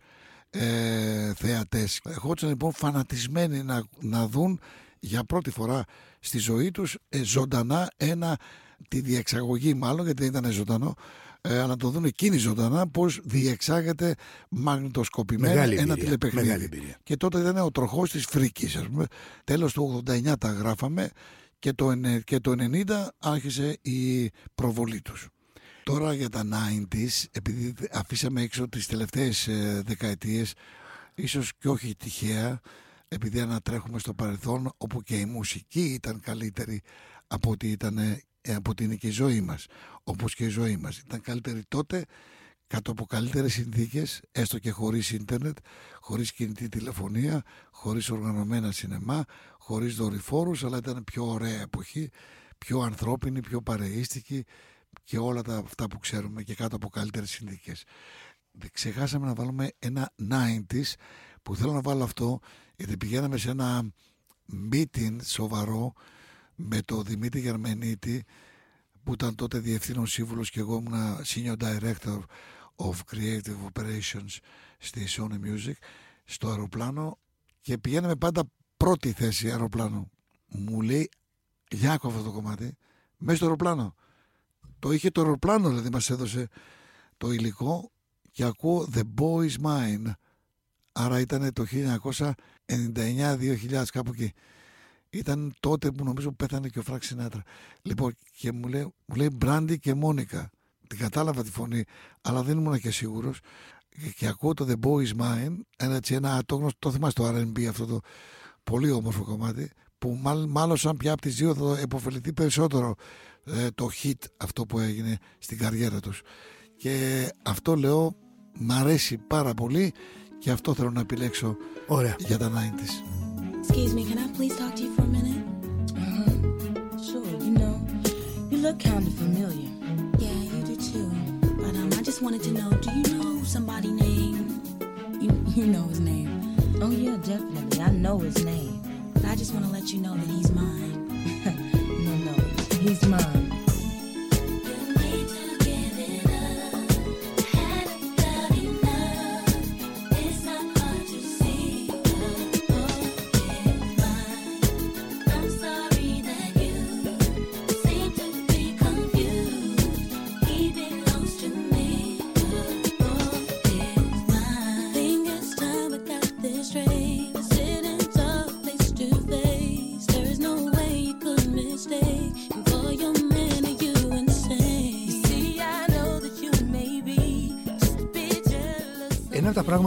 ε, θεατές. Ερχόντουσαν λοιπόν φανατισμένοι να, να δουν για πρώτη φορά στη ζωή τους ε, ζωντανά ένα, τη διεξαγωγή μάλλον γιατί δεν ήταν ζωντανό, ε, αλλά να το δουν εκείνοι ζωντανά πώς διεξάγεται μαγνητοσκοπημένα Μεγάλη ένα εμπειρία, τηλεπαιχνίδι. μεγάλη εμπειρία. Και τότε ήταν ο τροχός της φρίκης, ας πούμε. Τέλος του 89 τα γράφαμε και το, ενε- και το 90 άρχισε η προβολή τους. Τώρα για τα 90s, επειδή αφήσαμε έξω τις τελευταίες ε, δεκαετίες, ίσως και όχι τυχαία, επειδή ανατρέχουμε στο παρελθόν, όπου και η μουσική ήταν καλύτερη από ότι ήταν ε, από ότι είναι και η ζωή μας. Όπως και η ζωή μας. Ήταν καλύτερη τότε, κάτω από καλύτερες συνθήκες, έστω και χωρίς ίντερνετ, χωρίς κινητή τηλεφωνία, χωρίς οργανωμένα σινεμά, χωρίς δορυφόρους, αλλά ήταν πιο ωραία εποχή, πιο ανθρώπινη, πιο παρεΐστικη και όλα τα αυτά που ξέρουμε και κάτω από καλύτερες συνθήκες. Δεν Ξεχάσαμε να βάλουμε ένα 90s που θέλω να βάλω αυτό γιατί πηγαίναμε σε ένα meeting σοβαρό με το Δημήτρη Γερμενίτη που ήταν τότε διευθύνων σύμβουλος και εγώ ήμουν senior director of creative operations στη Sony Music στο αεροπλάνο και πηγαίναμε πάντα πρώτη θέση αεροπλάνο. Μου λέει Γιάκο αυτό το κομμάτι μέσα στο αεροπλάνο. Το είχε το αεροπλάνο δηλαδή μας έδωσε το υλικό και ακούω The Boy is Mine. Άρα ήταν το 1999-2000 κάπου εκεί. Ήταν τότε που νομίζω πέθανε και ο Φράκ Σινάτρα. Λοιπόν, και μου λέει, μου λέει Μπράντι και Μόνικα. Την κατάλαβα τη φωνή, αλλά δεν ήμουν και σίγουρος. Και, και ακούω το The Boy is Mine, ένα, έτσι, ένα το, γνωστό- το θυμάσαι το RB αυτό το πολύ όμορφο κομμάτι, που μάλλον, μάλλον σαν πια από τις δύο θα επωφεληθεί περισσότερο ε, το hit αυτό που έγινε στην καριέρα τους. Και αυτό λέω, μ' αρέσει πάρα πολύ και αυτό θέλω να επιλέξω Ωραία. για τα 90s. Excuse me, can I please talk to you for a minute? Uh-huh. Sure, you know, you look kind of familiar. Yeah, you do too. But um, I just wanted to know, do you know somebody named? You you know his name. Oh, yeah, definitely. I know his name. But I just want to let you know that he's mine. [laughs] No, no, he's mine.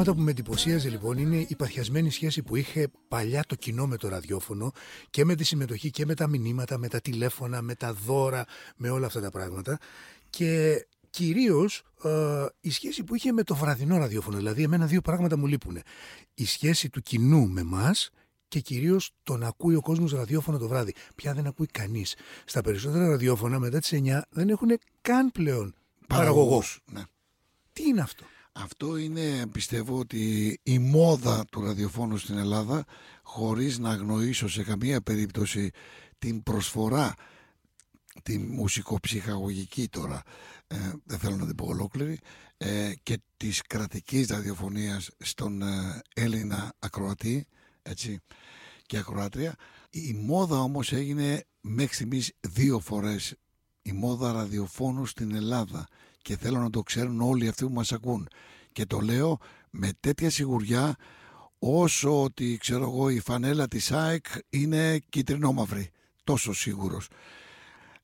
Πράγματα που με εντυπωσίαζε λοιπόν είναι η παθιασμένη σχέση που είχε παλιά το κοινό με το ραδιόφωνο και με τη συμμετοχή και με τα μηνύματα, με τα τηλέφωνα, με τα δώρα, με όλα αυτά τα πράγματα. Και κυρίως η σχέση που είχε με το βραδινό ραδιόφωνο. Δηλαδή, εμένα δύο πράγματα μου λείπουν. Η σχέση του κοινού με εμά και κυρίως το να ακούει ο κόσμος ραδιόφωνο το βράδυ. Πια δεν ακούει κανείς. Στα περισσότερα ραδιόφωνα μετά τις 9 δεν έχουν καν πλέον παραγωγός. Παραγωγός, Ναι. Τι είναι αυτό; Αυτό είναι πιστεύω ότι η μόδα του ραδιοφώνου στην Ελλάδα χωρίς να αγνοήσω σε καμία περίπτωση την προσφορά τη μουσικοψυχαγωγική τώρα ε, δεν θέλω να την πω ολόκληρη ε, και της κρατικής ραδιοφωνίας στον ε, Έλληνα ακροατή έτσι, και ακροάτρια. Η μόδα όμως έγινε μέχρι στιγμής δύο φορές η μόδα ραδιοφώνου στην Ελλάδα και θέλω να το ξέρουν όλοι αυτοί που μας ακούν. Και το λέω με τέτοια σιγουριά όσο ότι ξέρω εγώ η φανέλα της ΑΕΚ είναι κυτρινόμαυρη τόσο σίγουρος.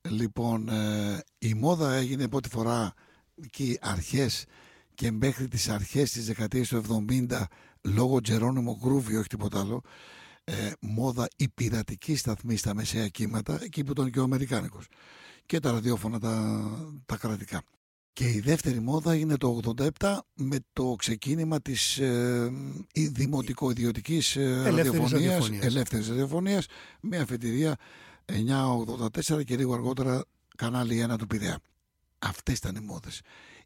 Λοιπόν ε, η μόδα έγινε πρώτη φορά εκεί αρχές και μέχρι τις αρχές της δεκαετίας του 70 λόγω Τζερόνιμο Γκρούβι όχι τίποτα άλλο ε, μόδα η πειρατική σταθμή στα μεσαία κύματα εκεί που ήταν και ο Αμερικάνικος. Και τα ραδιόφωνα τα, τα κρατικά. Και η δεύτερη μόδα είναι το 87 με το ξεκίνημα της ε, η- δημοτικο-ιδιωτικής ε, Ελεύθερης ραδιοφωνίας, ραδιοφωνίας. ελεύθερης ραδιοφωνίας με αφετηρία 984 και λίγο αργότερα κανάλι 1 του Πειραιά. Αυτές ήταν οι μόδες.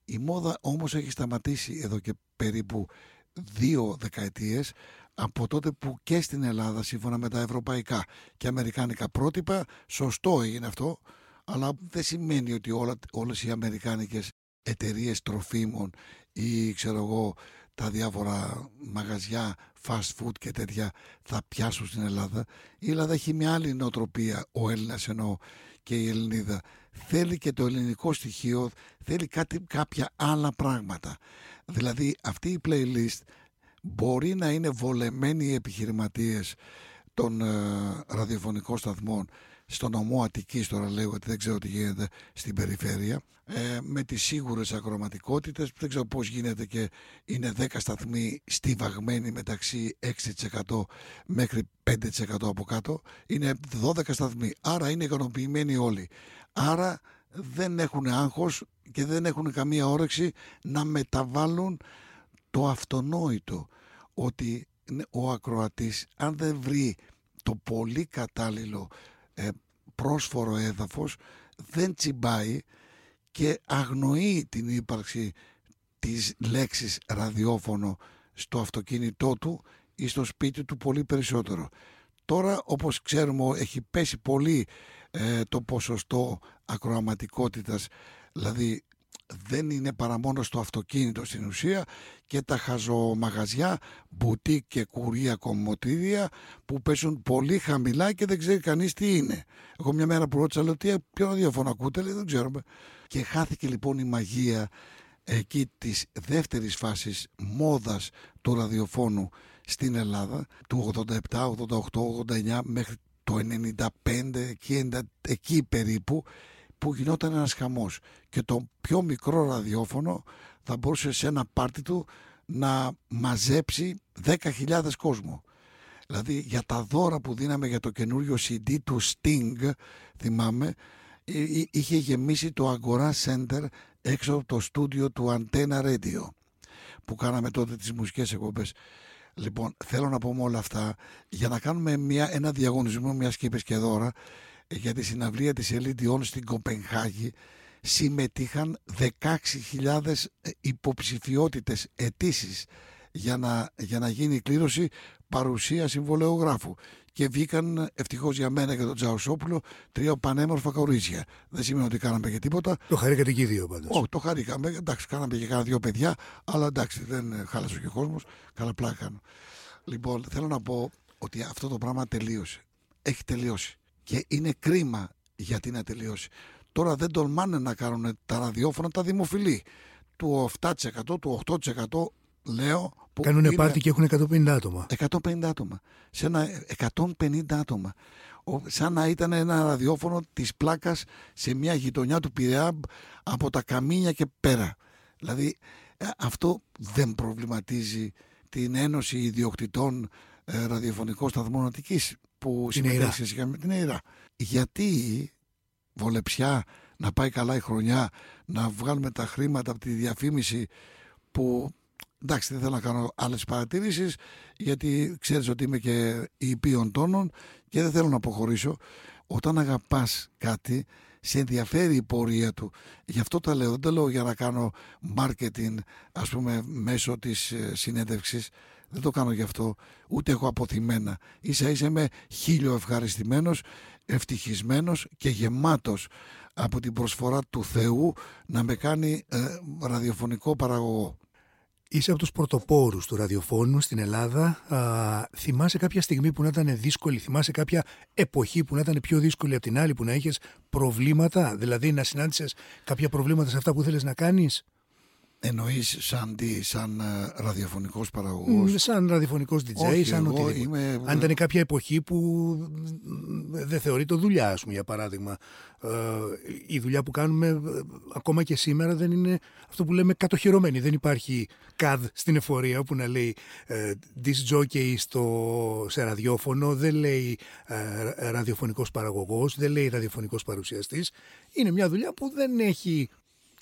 Η μόδα όμως έχει σταματήσει εδώ και περίπου δύο δεκαετίες από τότε που και στην Ελλάδα σύμφωνα με τα ευρωπαϊκά και αμερικάνικα πρότυπα σωστό έγινε αυτό αλλά δεν σημαίνει ότι όλα, όλες οι αμερικάνικες εταιρείες τροφίμων ή ξέρω εγώ τα διάφορα μαγαζιά fast food και τέτοια θα πιάσουν στην Ελλάδα. Η Ελλάδα έχει μια άλλη νοοτροπία, ο Έλληνας εννοώ και η Ελληνίδα. Θέλει και το ελληνικό στοιχείο, θέλει κάτι, κάποια άλλα πράγματα. Δηλαδή αυτή η playlist μπορεί να είναι βολεμένοι οι επιχειρηματίες των ε, ραδιοφωνικών σταθμών στο νομό Αττικής τώρα λέω ότι δεν ξέρω τι γίνεται στην περιφέρεια ε, με τις σίγουρες ακροματικότητες δεν ξέρω πώς γίνεται και είναι 10 σταθμοί στιβαγμένοι μεταξύ 6% μέχρι 5% από κάτω. Είναι 12 σταθμοί. Άρα είναι ικανοποιημένοι όλοι. Άρα δεν έχουν άγχος και δεν έχουν καμία όρεξη να μεταβάλουν το αυτονόητο ότι ναι, ο ακροατής αν δεν βρει το πολύ κατάλληλο ε, πρόσφορο έδαφος δεν τσιμπάει και αγνοεί την ύπαρξη της λέξης ραδιόφωνο στο αυτοκίνητό του ή στο σπίτι του πολύ περισσότερο. Τώρα όπως ξέρουμε έχει πέσει πολύ ε, το ποσοστό ακροαματικότητας, δηλαδή δεν είναι παρά μόνο στο αυτοκίνητο στην ουσία και τα χαζομαγαζιά, μπουτίκ και κουρία κομμωτήρια που πέσουν πολύ χαμηλά και δεν ξέρει κανείς τι είναι. Εγώ μια μέρα που ρώτησα, λέω, τι, ποιο ραδιόφωνο ακούτε, λέει, δεν ξέρουμε. Και χάθηκε λοιπόν η μαγεία εκεί της δεύτερης φάσης μόδας του ραδιοφώνου στην Ελλάδα του 87, 88, 89 μέχρι το 95 εκεί, 90, εκεί περίπου που γινόταν ένας χαμός και το πιο μικρό ραδιόφωνο θα μπορούσε σε ένα πάρτι του να μαζέψει 10.000 κόσμο. Δηλαδή για τα δώρα που δίναμε για το καινούριο CD του Sting, θυμάμαι, εί- εί- είχε γεμίσει το Agora Center έξω από το στούντιο του Antenna Radio που κάναμε τότε τις μουσικές εκπομπές. Λοιπόν, θέλω να πω με όλα αυτά για να κάνουμε μια, ένα διαγωνισμό μιας και είπες και δώρα ε, για τη συναυλία της Elite On στην Κοπενχάγη συμμετείχαν 16.000 ε, υποψηφιότητες αιτήσεις για να, για να γίνει η κλήρωση παρουσία συμβολεογράφου. Και βγήκαν ευτυχώς για μένα και τον Τζαουσόπουλο τρία πανέμορφα κορίτσια. Δεν σημαίνει ότι κάναμε και τίποτα. Το χαρήκατε και οι δύο πάντως. Όχι, το χαρήκαμε. Εντάξει, κάναμε και κάνα δύο παιδιά, αλλά εντάξει, δεν ε, χάλασε και ο κόσμος. Καλά πλάκα κάνω. Λοιπόν, θέλω να πω ότι αυτό το πράγμα τελείωσε. Έχει τελειώσει. Και είναι κρίμα γιατί να τελειώσει. Τώρα δεν τολμάνε να κάνουν τα ραδιόφωνα τα δημοφιλή. Του 7%, του 8% λέω. Που Κάνουν είναι πάρτι και έχουν 150 άτομα. 150 άτομα. Σε ένα 150 άτομα. Ο- σαν να ήταν ένα ραδιόφωνο της πλάκας σε μια γειτονιά του Πειραιά από τα καμίνια και πέρα. Δηλαδή ε, αυτό δεν προβληματίζει την Ένωση Ιδιοκτητών ε, Ραδιοφωνικών Σταθμών Αττικής που Την ΕΙΡΑ. συμμετέχει σε σχέση με την ΕΙΡΑ. Γιατί βολεψιά να πάει καλά η χρονιά, να βγάλουμε τα χρήματα από τη διαφήμιση που εντάξει δεν θέλω να κάνω άλλες παρατηρήσεις γιατί ξέρεις ότι είμαι και υπείων τόνων και δεν θέλω να αποχωρήσω. Όταν αγαπάς κάτι σε ενδιαφέρει η πορεία του. Γι' αυτό τα λέω. Δεν το λέω για να κάνω marketing ας πούμε μέσω της ε, συνέντευξης. Δεν το κάνω γι' αυτό. Ούτε έχω αποθυμένα. Ίσα ίσα είμαι χίλιο ευχαριστημένος, ευτυχισμένος και γεμάτος από την προσφορά του Θεού να με κάνει ε, ραδιοφωνικό παραγωγό. Είσαι από τους πρωτοπόρους του ραδιοφώνου στην Ελλάδα. Α, θυμάσαι κάποια στιγμή που να ήταν δύσκολη, θυμάσαι κάποια εποχή που να ήταν πιο δύσκολη από την άλλη, που να είχες προβλήματα, δηλαδή να συνάντησες κάποια προβλήματα σε αυτά που θέλεις να κάνεις; Εννοείς σαν τι, σαν ε, ραδιοφωνικός Μ, παραγωγός. Σαν ραδιοφωνικός DJ, Όχι, σαν εγώ οτιδήποτε. είμαι- Αν ήταν κάποια εποχή που μ, δεν θεωρείται δουλειά, ας πούμε, για παράδειγμα. Ε, η δουλειά που κάνουμε ε, ακόμα και σήμερα δεν είναι αυτό που λέμε κατοχυρωμένη. Δεν υπάρχει CAD στην εφορία που να λέει ε, disc jockey στο, σε ραδιόφωνο, δεν λέει ε, ραδιοφωνικός παραγωγός, δεν λέει ραδιοφωνικός παρουσιαστής. Είναι μια δουλειά που δεν έχει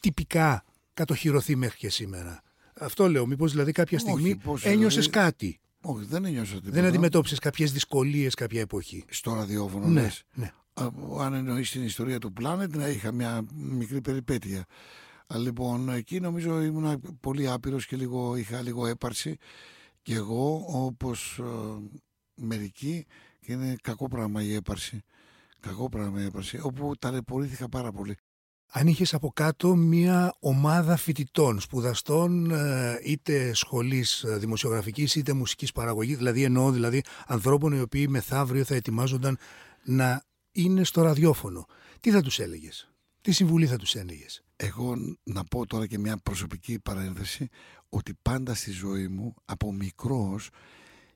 τυπικά κατοχυρωθεί μέχρι και σήμερα. Αυτό λέω. Μήπως δηλαδή κάποια Όχι, στιγμή πώς, ένιωσες δηλαδή- κάτι; Όχι, δεν ένιωσα τίποτα. Δεν αντιμετώπισες κάποιες δυσκολίες κάποια εποχή; Στο ραδιόφωνο, Ναι, λες. ναι. Α, Αν εννοείς την ιστορία του Planet, να είχα μια μικρή περιπέτεια. Α, Λοιπόν, εκεί νομίζω ήμουν πολύ άπειρος και λίγο, είχα λίγο έπαρση και εγώ όπως ε, μερικοί και είναι κακό πράγμα η έπαρση. Κακό πράγμα η έπαρση, όπου ταλαιπωρήθηκα πάρα πολύ. Αν είχες από κάτω μια ομάδα φοιτητών, σπουδαστών, ε, είτε σχολής ε, δημοσιογραφικής είτε μουσικής παραγωγής, δηλαδή εννοώ δηλαδή ανθρώπων οι οποίοι μεθαύριο θα ετοιμάζονταν να είναι στο ραδιόφωνο, τι θα τους έλεγες, τι συμβουλή θα τους έλεγες; Εγώ να πω τώρα και μια προσωπική παρένθεση ότι πάντα στη ζωή μου από μικρός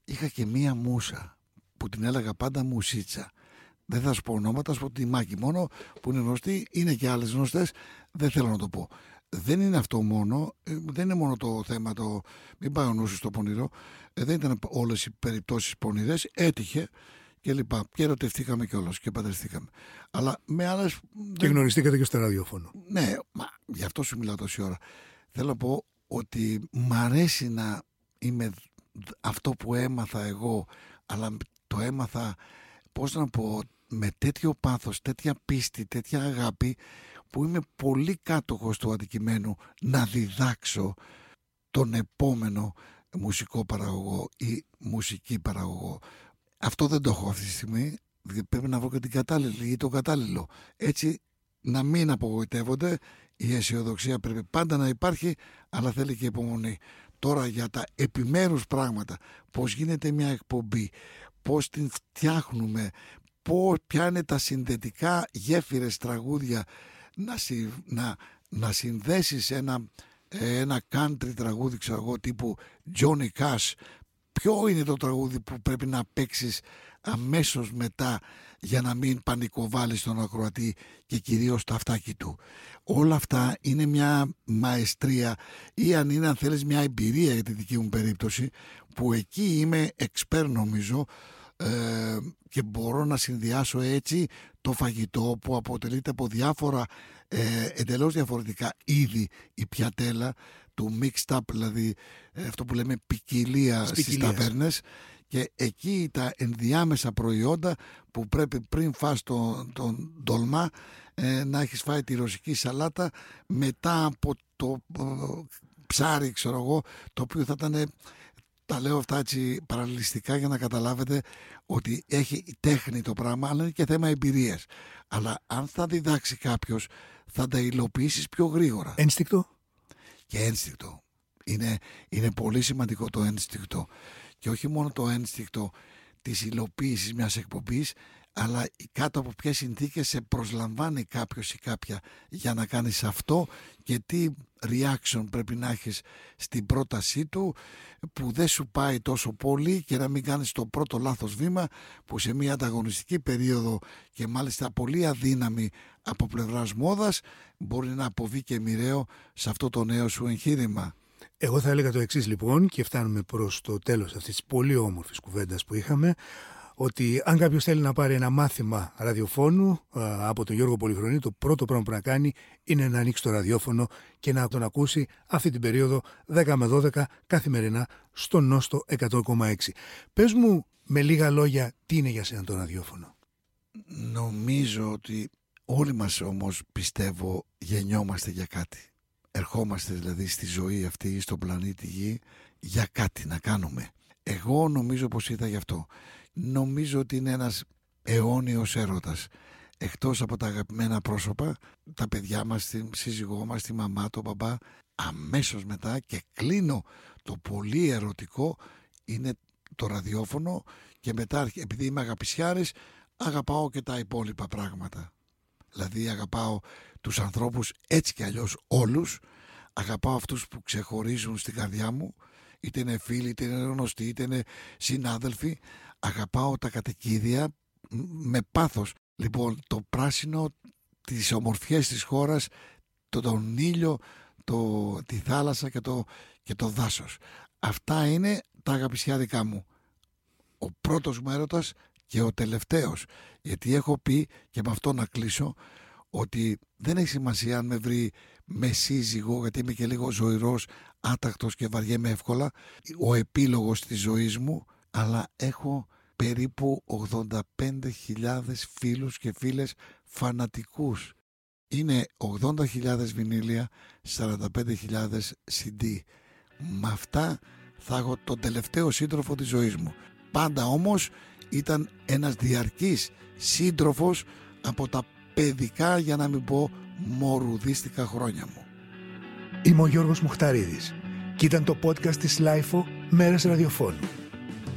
είχα και μία μουσα που την έλεγα πάντα μουσίτσα. Δεν θα σου πω ονόματα, θα σου πω τη Μάκη μόνο που είναι γνωστή, είναι και άλλες γνωστές, δεν θέλω να το πω. Δεν είναι αυτό μόνο, ε, δεν είναι μόνο το θέμα το μην πάει ο νους σου στο πονηρό, ε, δεν ήταν όλες οι περιπτώσεις πονηρές, έτυχε και λοιπά. Και ερωτευτήκαμε κιόλας και παντρευτήκαμε. Αλλά με άλλες... Και γνωριστήκατε και στο ραδιόφωνο. Ναι, μα γι' αυτό σου μιλάω τόση ώρα. Θέλω να πω ότι μ' αρέσει να είμαι δ- αυτό που έμαθα εγώ, αλλά το έμαθα, πώς να πω, με τέτοιο πάθος, τέτοια πίστη, τέτοια αγάπη, που είμαι πολύ κάτοχος του αντικειμένου να διδάξω τον επόμενο μουσικό παραγωγό ή μουσική παραγωγό. Αυτό δεν το έχω αυτή τη στιγμή, δι- πρέπει να βρω και την κατάλληλη ή το κατάλληλο. Έτσι να μην απογοητεύονται, η αισιοδοξία πρέπει πάντα να υπάρχει, αλλά θέλει και υπομονή. Τώρα για τα επιμέρους πράγματα, πώς γίνεται μια εκπομπή, πώς την φτιάχνουμε, πώς, ποια είναι τα συνδετικά γέφυρες τραγούδια να, συ- να, να συνδέσεις ένα, ε, ένα country τραγούδι ξέρω εγώ τύπου Johnny Cash ποιο είναι το τραγούδι που πρέπει να παίξεις αμέσως μετά για να μην πανικοβάλεις τον ακροατή και κυρίως το αυτάκι του; Όλα αυτά είναι μια μαεστρία ή αν είναι αν θέλεις μια εμπειρία για τη δική μου περίπτωση που εκεί είμαι εξπέρ νομίζω ε, και μπορώ να συνδυάσω έτσι το φαγητό που αποτελείται από διάφορα ε, εντελώς διαφορετικά είδη η πιατέλα του mixed up δηλαδή ε, αυτό που λέμε ποικιλία Της στις ποικιλίας. ταβέρνες και εκεί τα ενδιάμεσα προϊόντα που πρέπει πριν φας τον, τον ντολμά ε, να έχεις φάει τη ρωσική σαλάτα μετά από το ε, ψάρι ξέρω εγώ το οποίο θα ήταν τα λέω αυτά έτσι παραλληλιστικά για να καταλάβετε ότι έχει τέχνη το πράγμα αλλά είναι και θέμα εμπειρίας αλλά αν θα διδάξει κάποιος θα τα υλοποιήσεις πιο γρήγορα Ένστικτο. και ένστικτο. Είναι, είναι πολύ σημαντικό το ένστικτο. Και όχι μόνο το ένστικτο της υλοποίησης μιας εκπομπής, αλλά κάτω από ποιες συνθήκες σε προσλαμβάνει κάποιος ή κάποια για να κάνεις αυτό και τι reaction πρέπει να έχεις στην πρότασή του που δεν σου πάει τόσο πολύ και να μην κάνεις το πρώτο λάθος βήμα που σε μια ανταγωνιστική περίοδο και μάλιστα πολύ αδύναμη από πλευράς μόδας μπορεί να αποβεί και μοιραίο σε αυτό το νέο σου εγχείρημα. Εγώ θα έλεγα το εξής λοιπόν και φτάνουμε προς το τέλος αυτής της πολύ όμορφης κουβέντας που είχαμε ότι αν κάποιος θέλει να πάρει ένα μάθημα ραδιοφώνου α, από τον Γιώργο Πολυχρονή το πρώτο πράγμα που να κάνει είναι να ανοίξει το ραδιόφωνο και να τον ακούσει αυτή την περίοδο 10 με 12 καθημερινά στο Νόστο 100,6. Πες μου με λίγα λόγια τι είναι για σένα το ραδιόφωνο. Νομίζω ότι όλοι μας όμως πιστεύω γεννιόμαστε για κάτι. Ερχόμαστε δηλαδή στη ζωή αυτή, στον πλανήτη Γη, για κάτι να κάνουμε. Εγώ νομίζω πως είδα γι' αυτό. Νομίζω ότι είναι ένας αιώνιος έρωτας. Εκτός από τα αγαπημένα πρόσωπα, τα παιδιά μας, τη σύζυγό μας, τη μαμά, τον μπαμπά, αμέσως μετά και κλείνω το πολύ ερωτικό είναι το ραδιόφωνο και μετά επειδή είμαι αγαπησιάρης αγαπάω και τα υπόλοιπα πράγματα. Δηλαδή αγαπάω τους ανθρώπους έτσι κι αλλιώς όλους. Αγαπάω αυτούς που ξεχωρίζουν στην καρδιά μου. Είτε είναι φίλοι, είτε είναι γνωστοί, είτε είναι συνάδελφοι. Αγαπάω τα κατοικίδια μ, με πάθος. Λοιπόν, το πράσινο, τις ομορφιές της χώρας, το, τον ήλιο, το, τη θάλασσα και το, και το δάσος. Αυτά είναι τα αγαπησιά δικά μου. Ο πρώτος μου έρωτας και ο τελευταίος. Γιατί έχω πει και με αυτό να κλείσω ότι δεν έχει σημασία αν με βρει με σύζυγο γιατί είμαι και λίγο ζωηρός, άτακτος και βαριέμαι εύκολα ο επίλογος της ζωής μου αλλά έχω περίπου 85.000 φίλους και φίλες φανατικούς. Είναι 80.000 βινίλια, 45.000 CD. Με αυτά θα έχω τον τελευταίο σύντροφο της ζωής μου. Πάντα όμως ήταν ένας διαρκής σύντροφος από τα παιδικά για να μην πω μορουδίστικα χρόνια μου. Είμαι ο Γιώργος Μουχταρίδης και ήταν το podcast της LiFO Μέρες Ραδιοφώνου.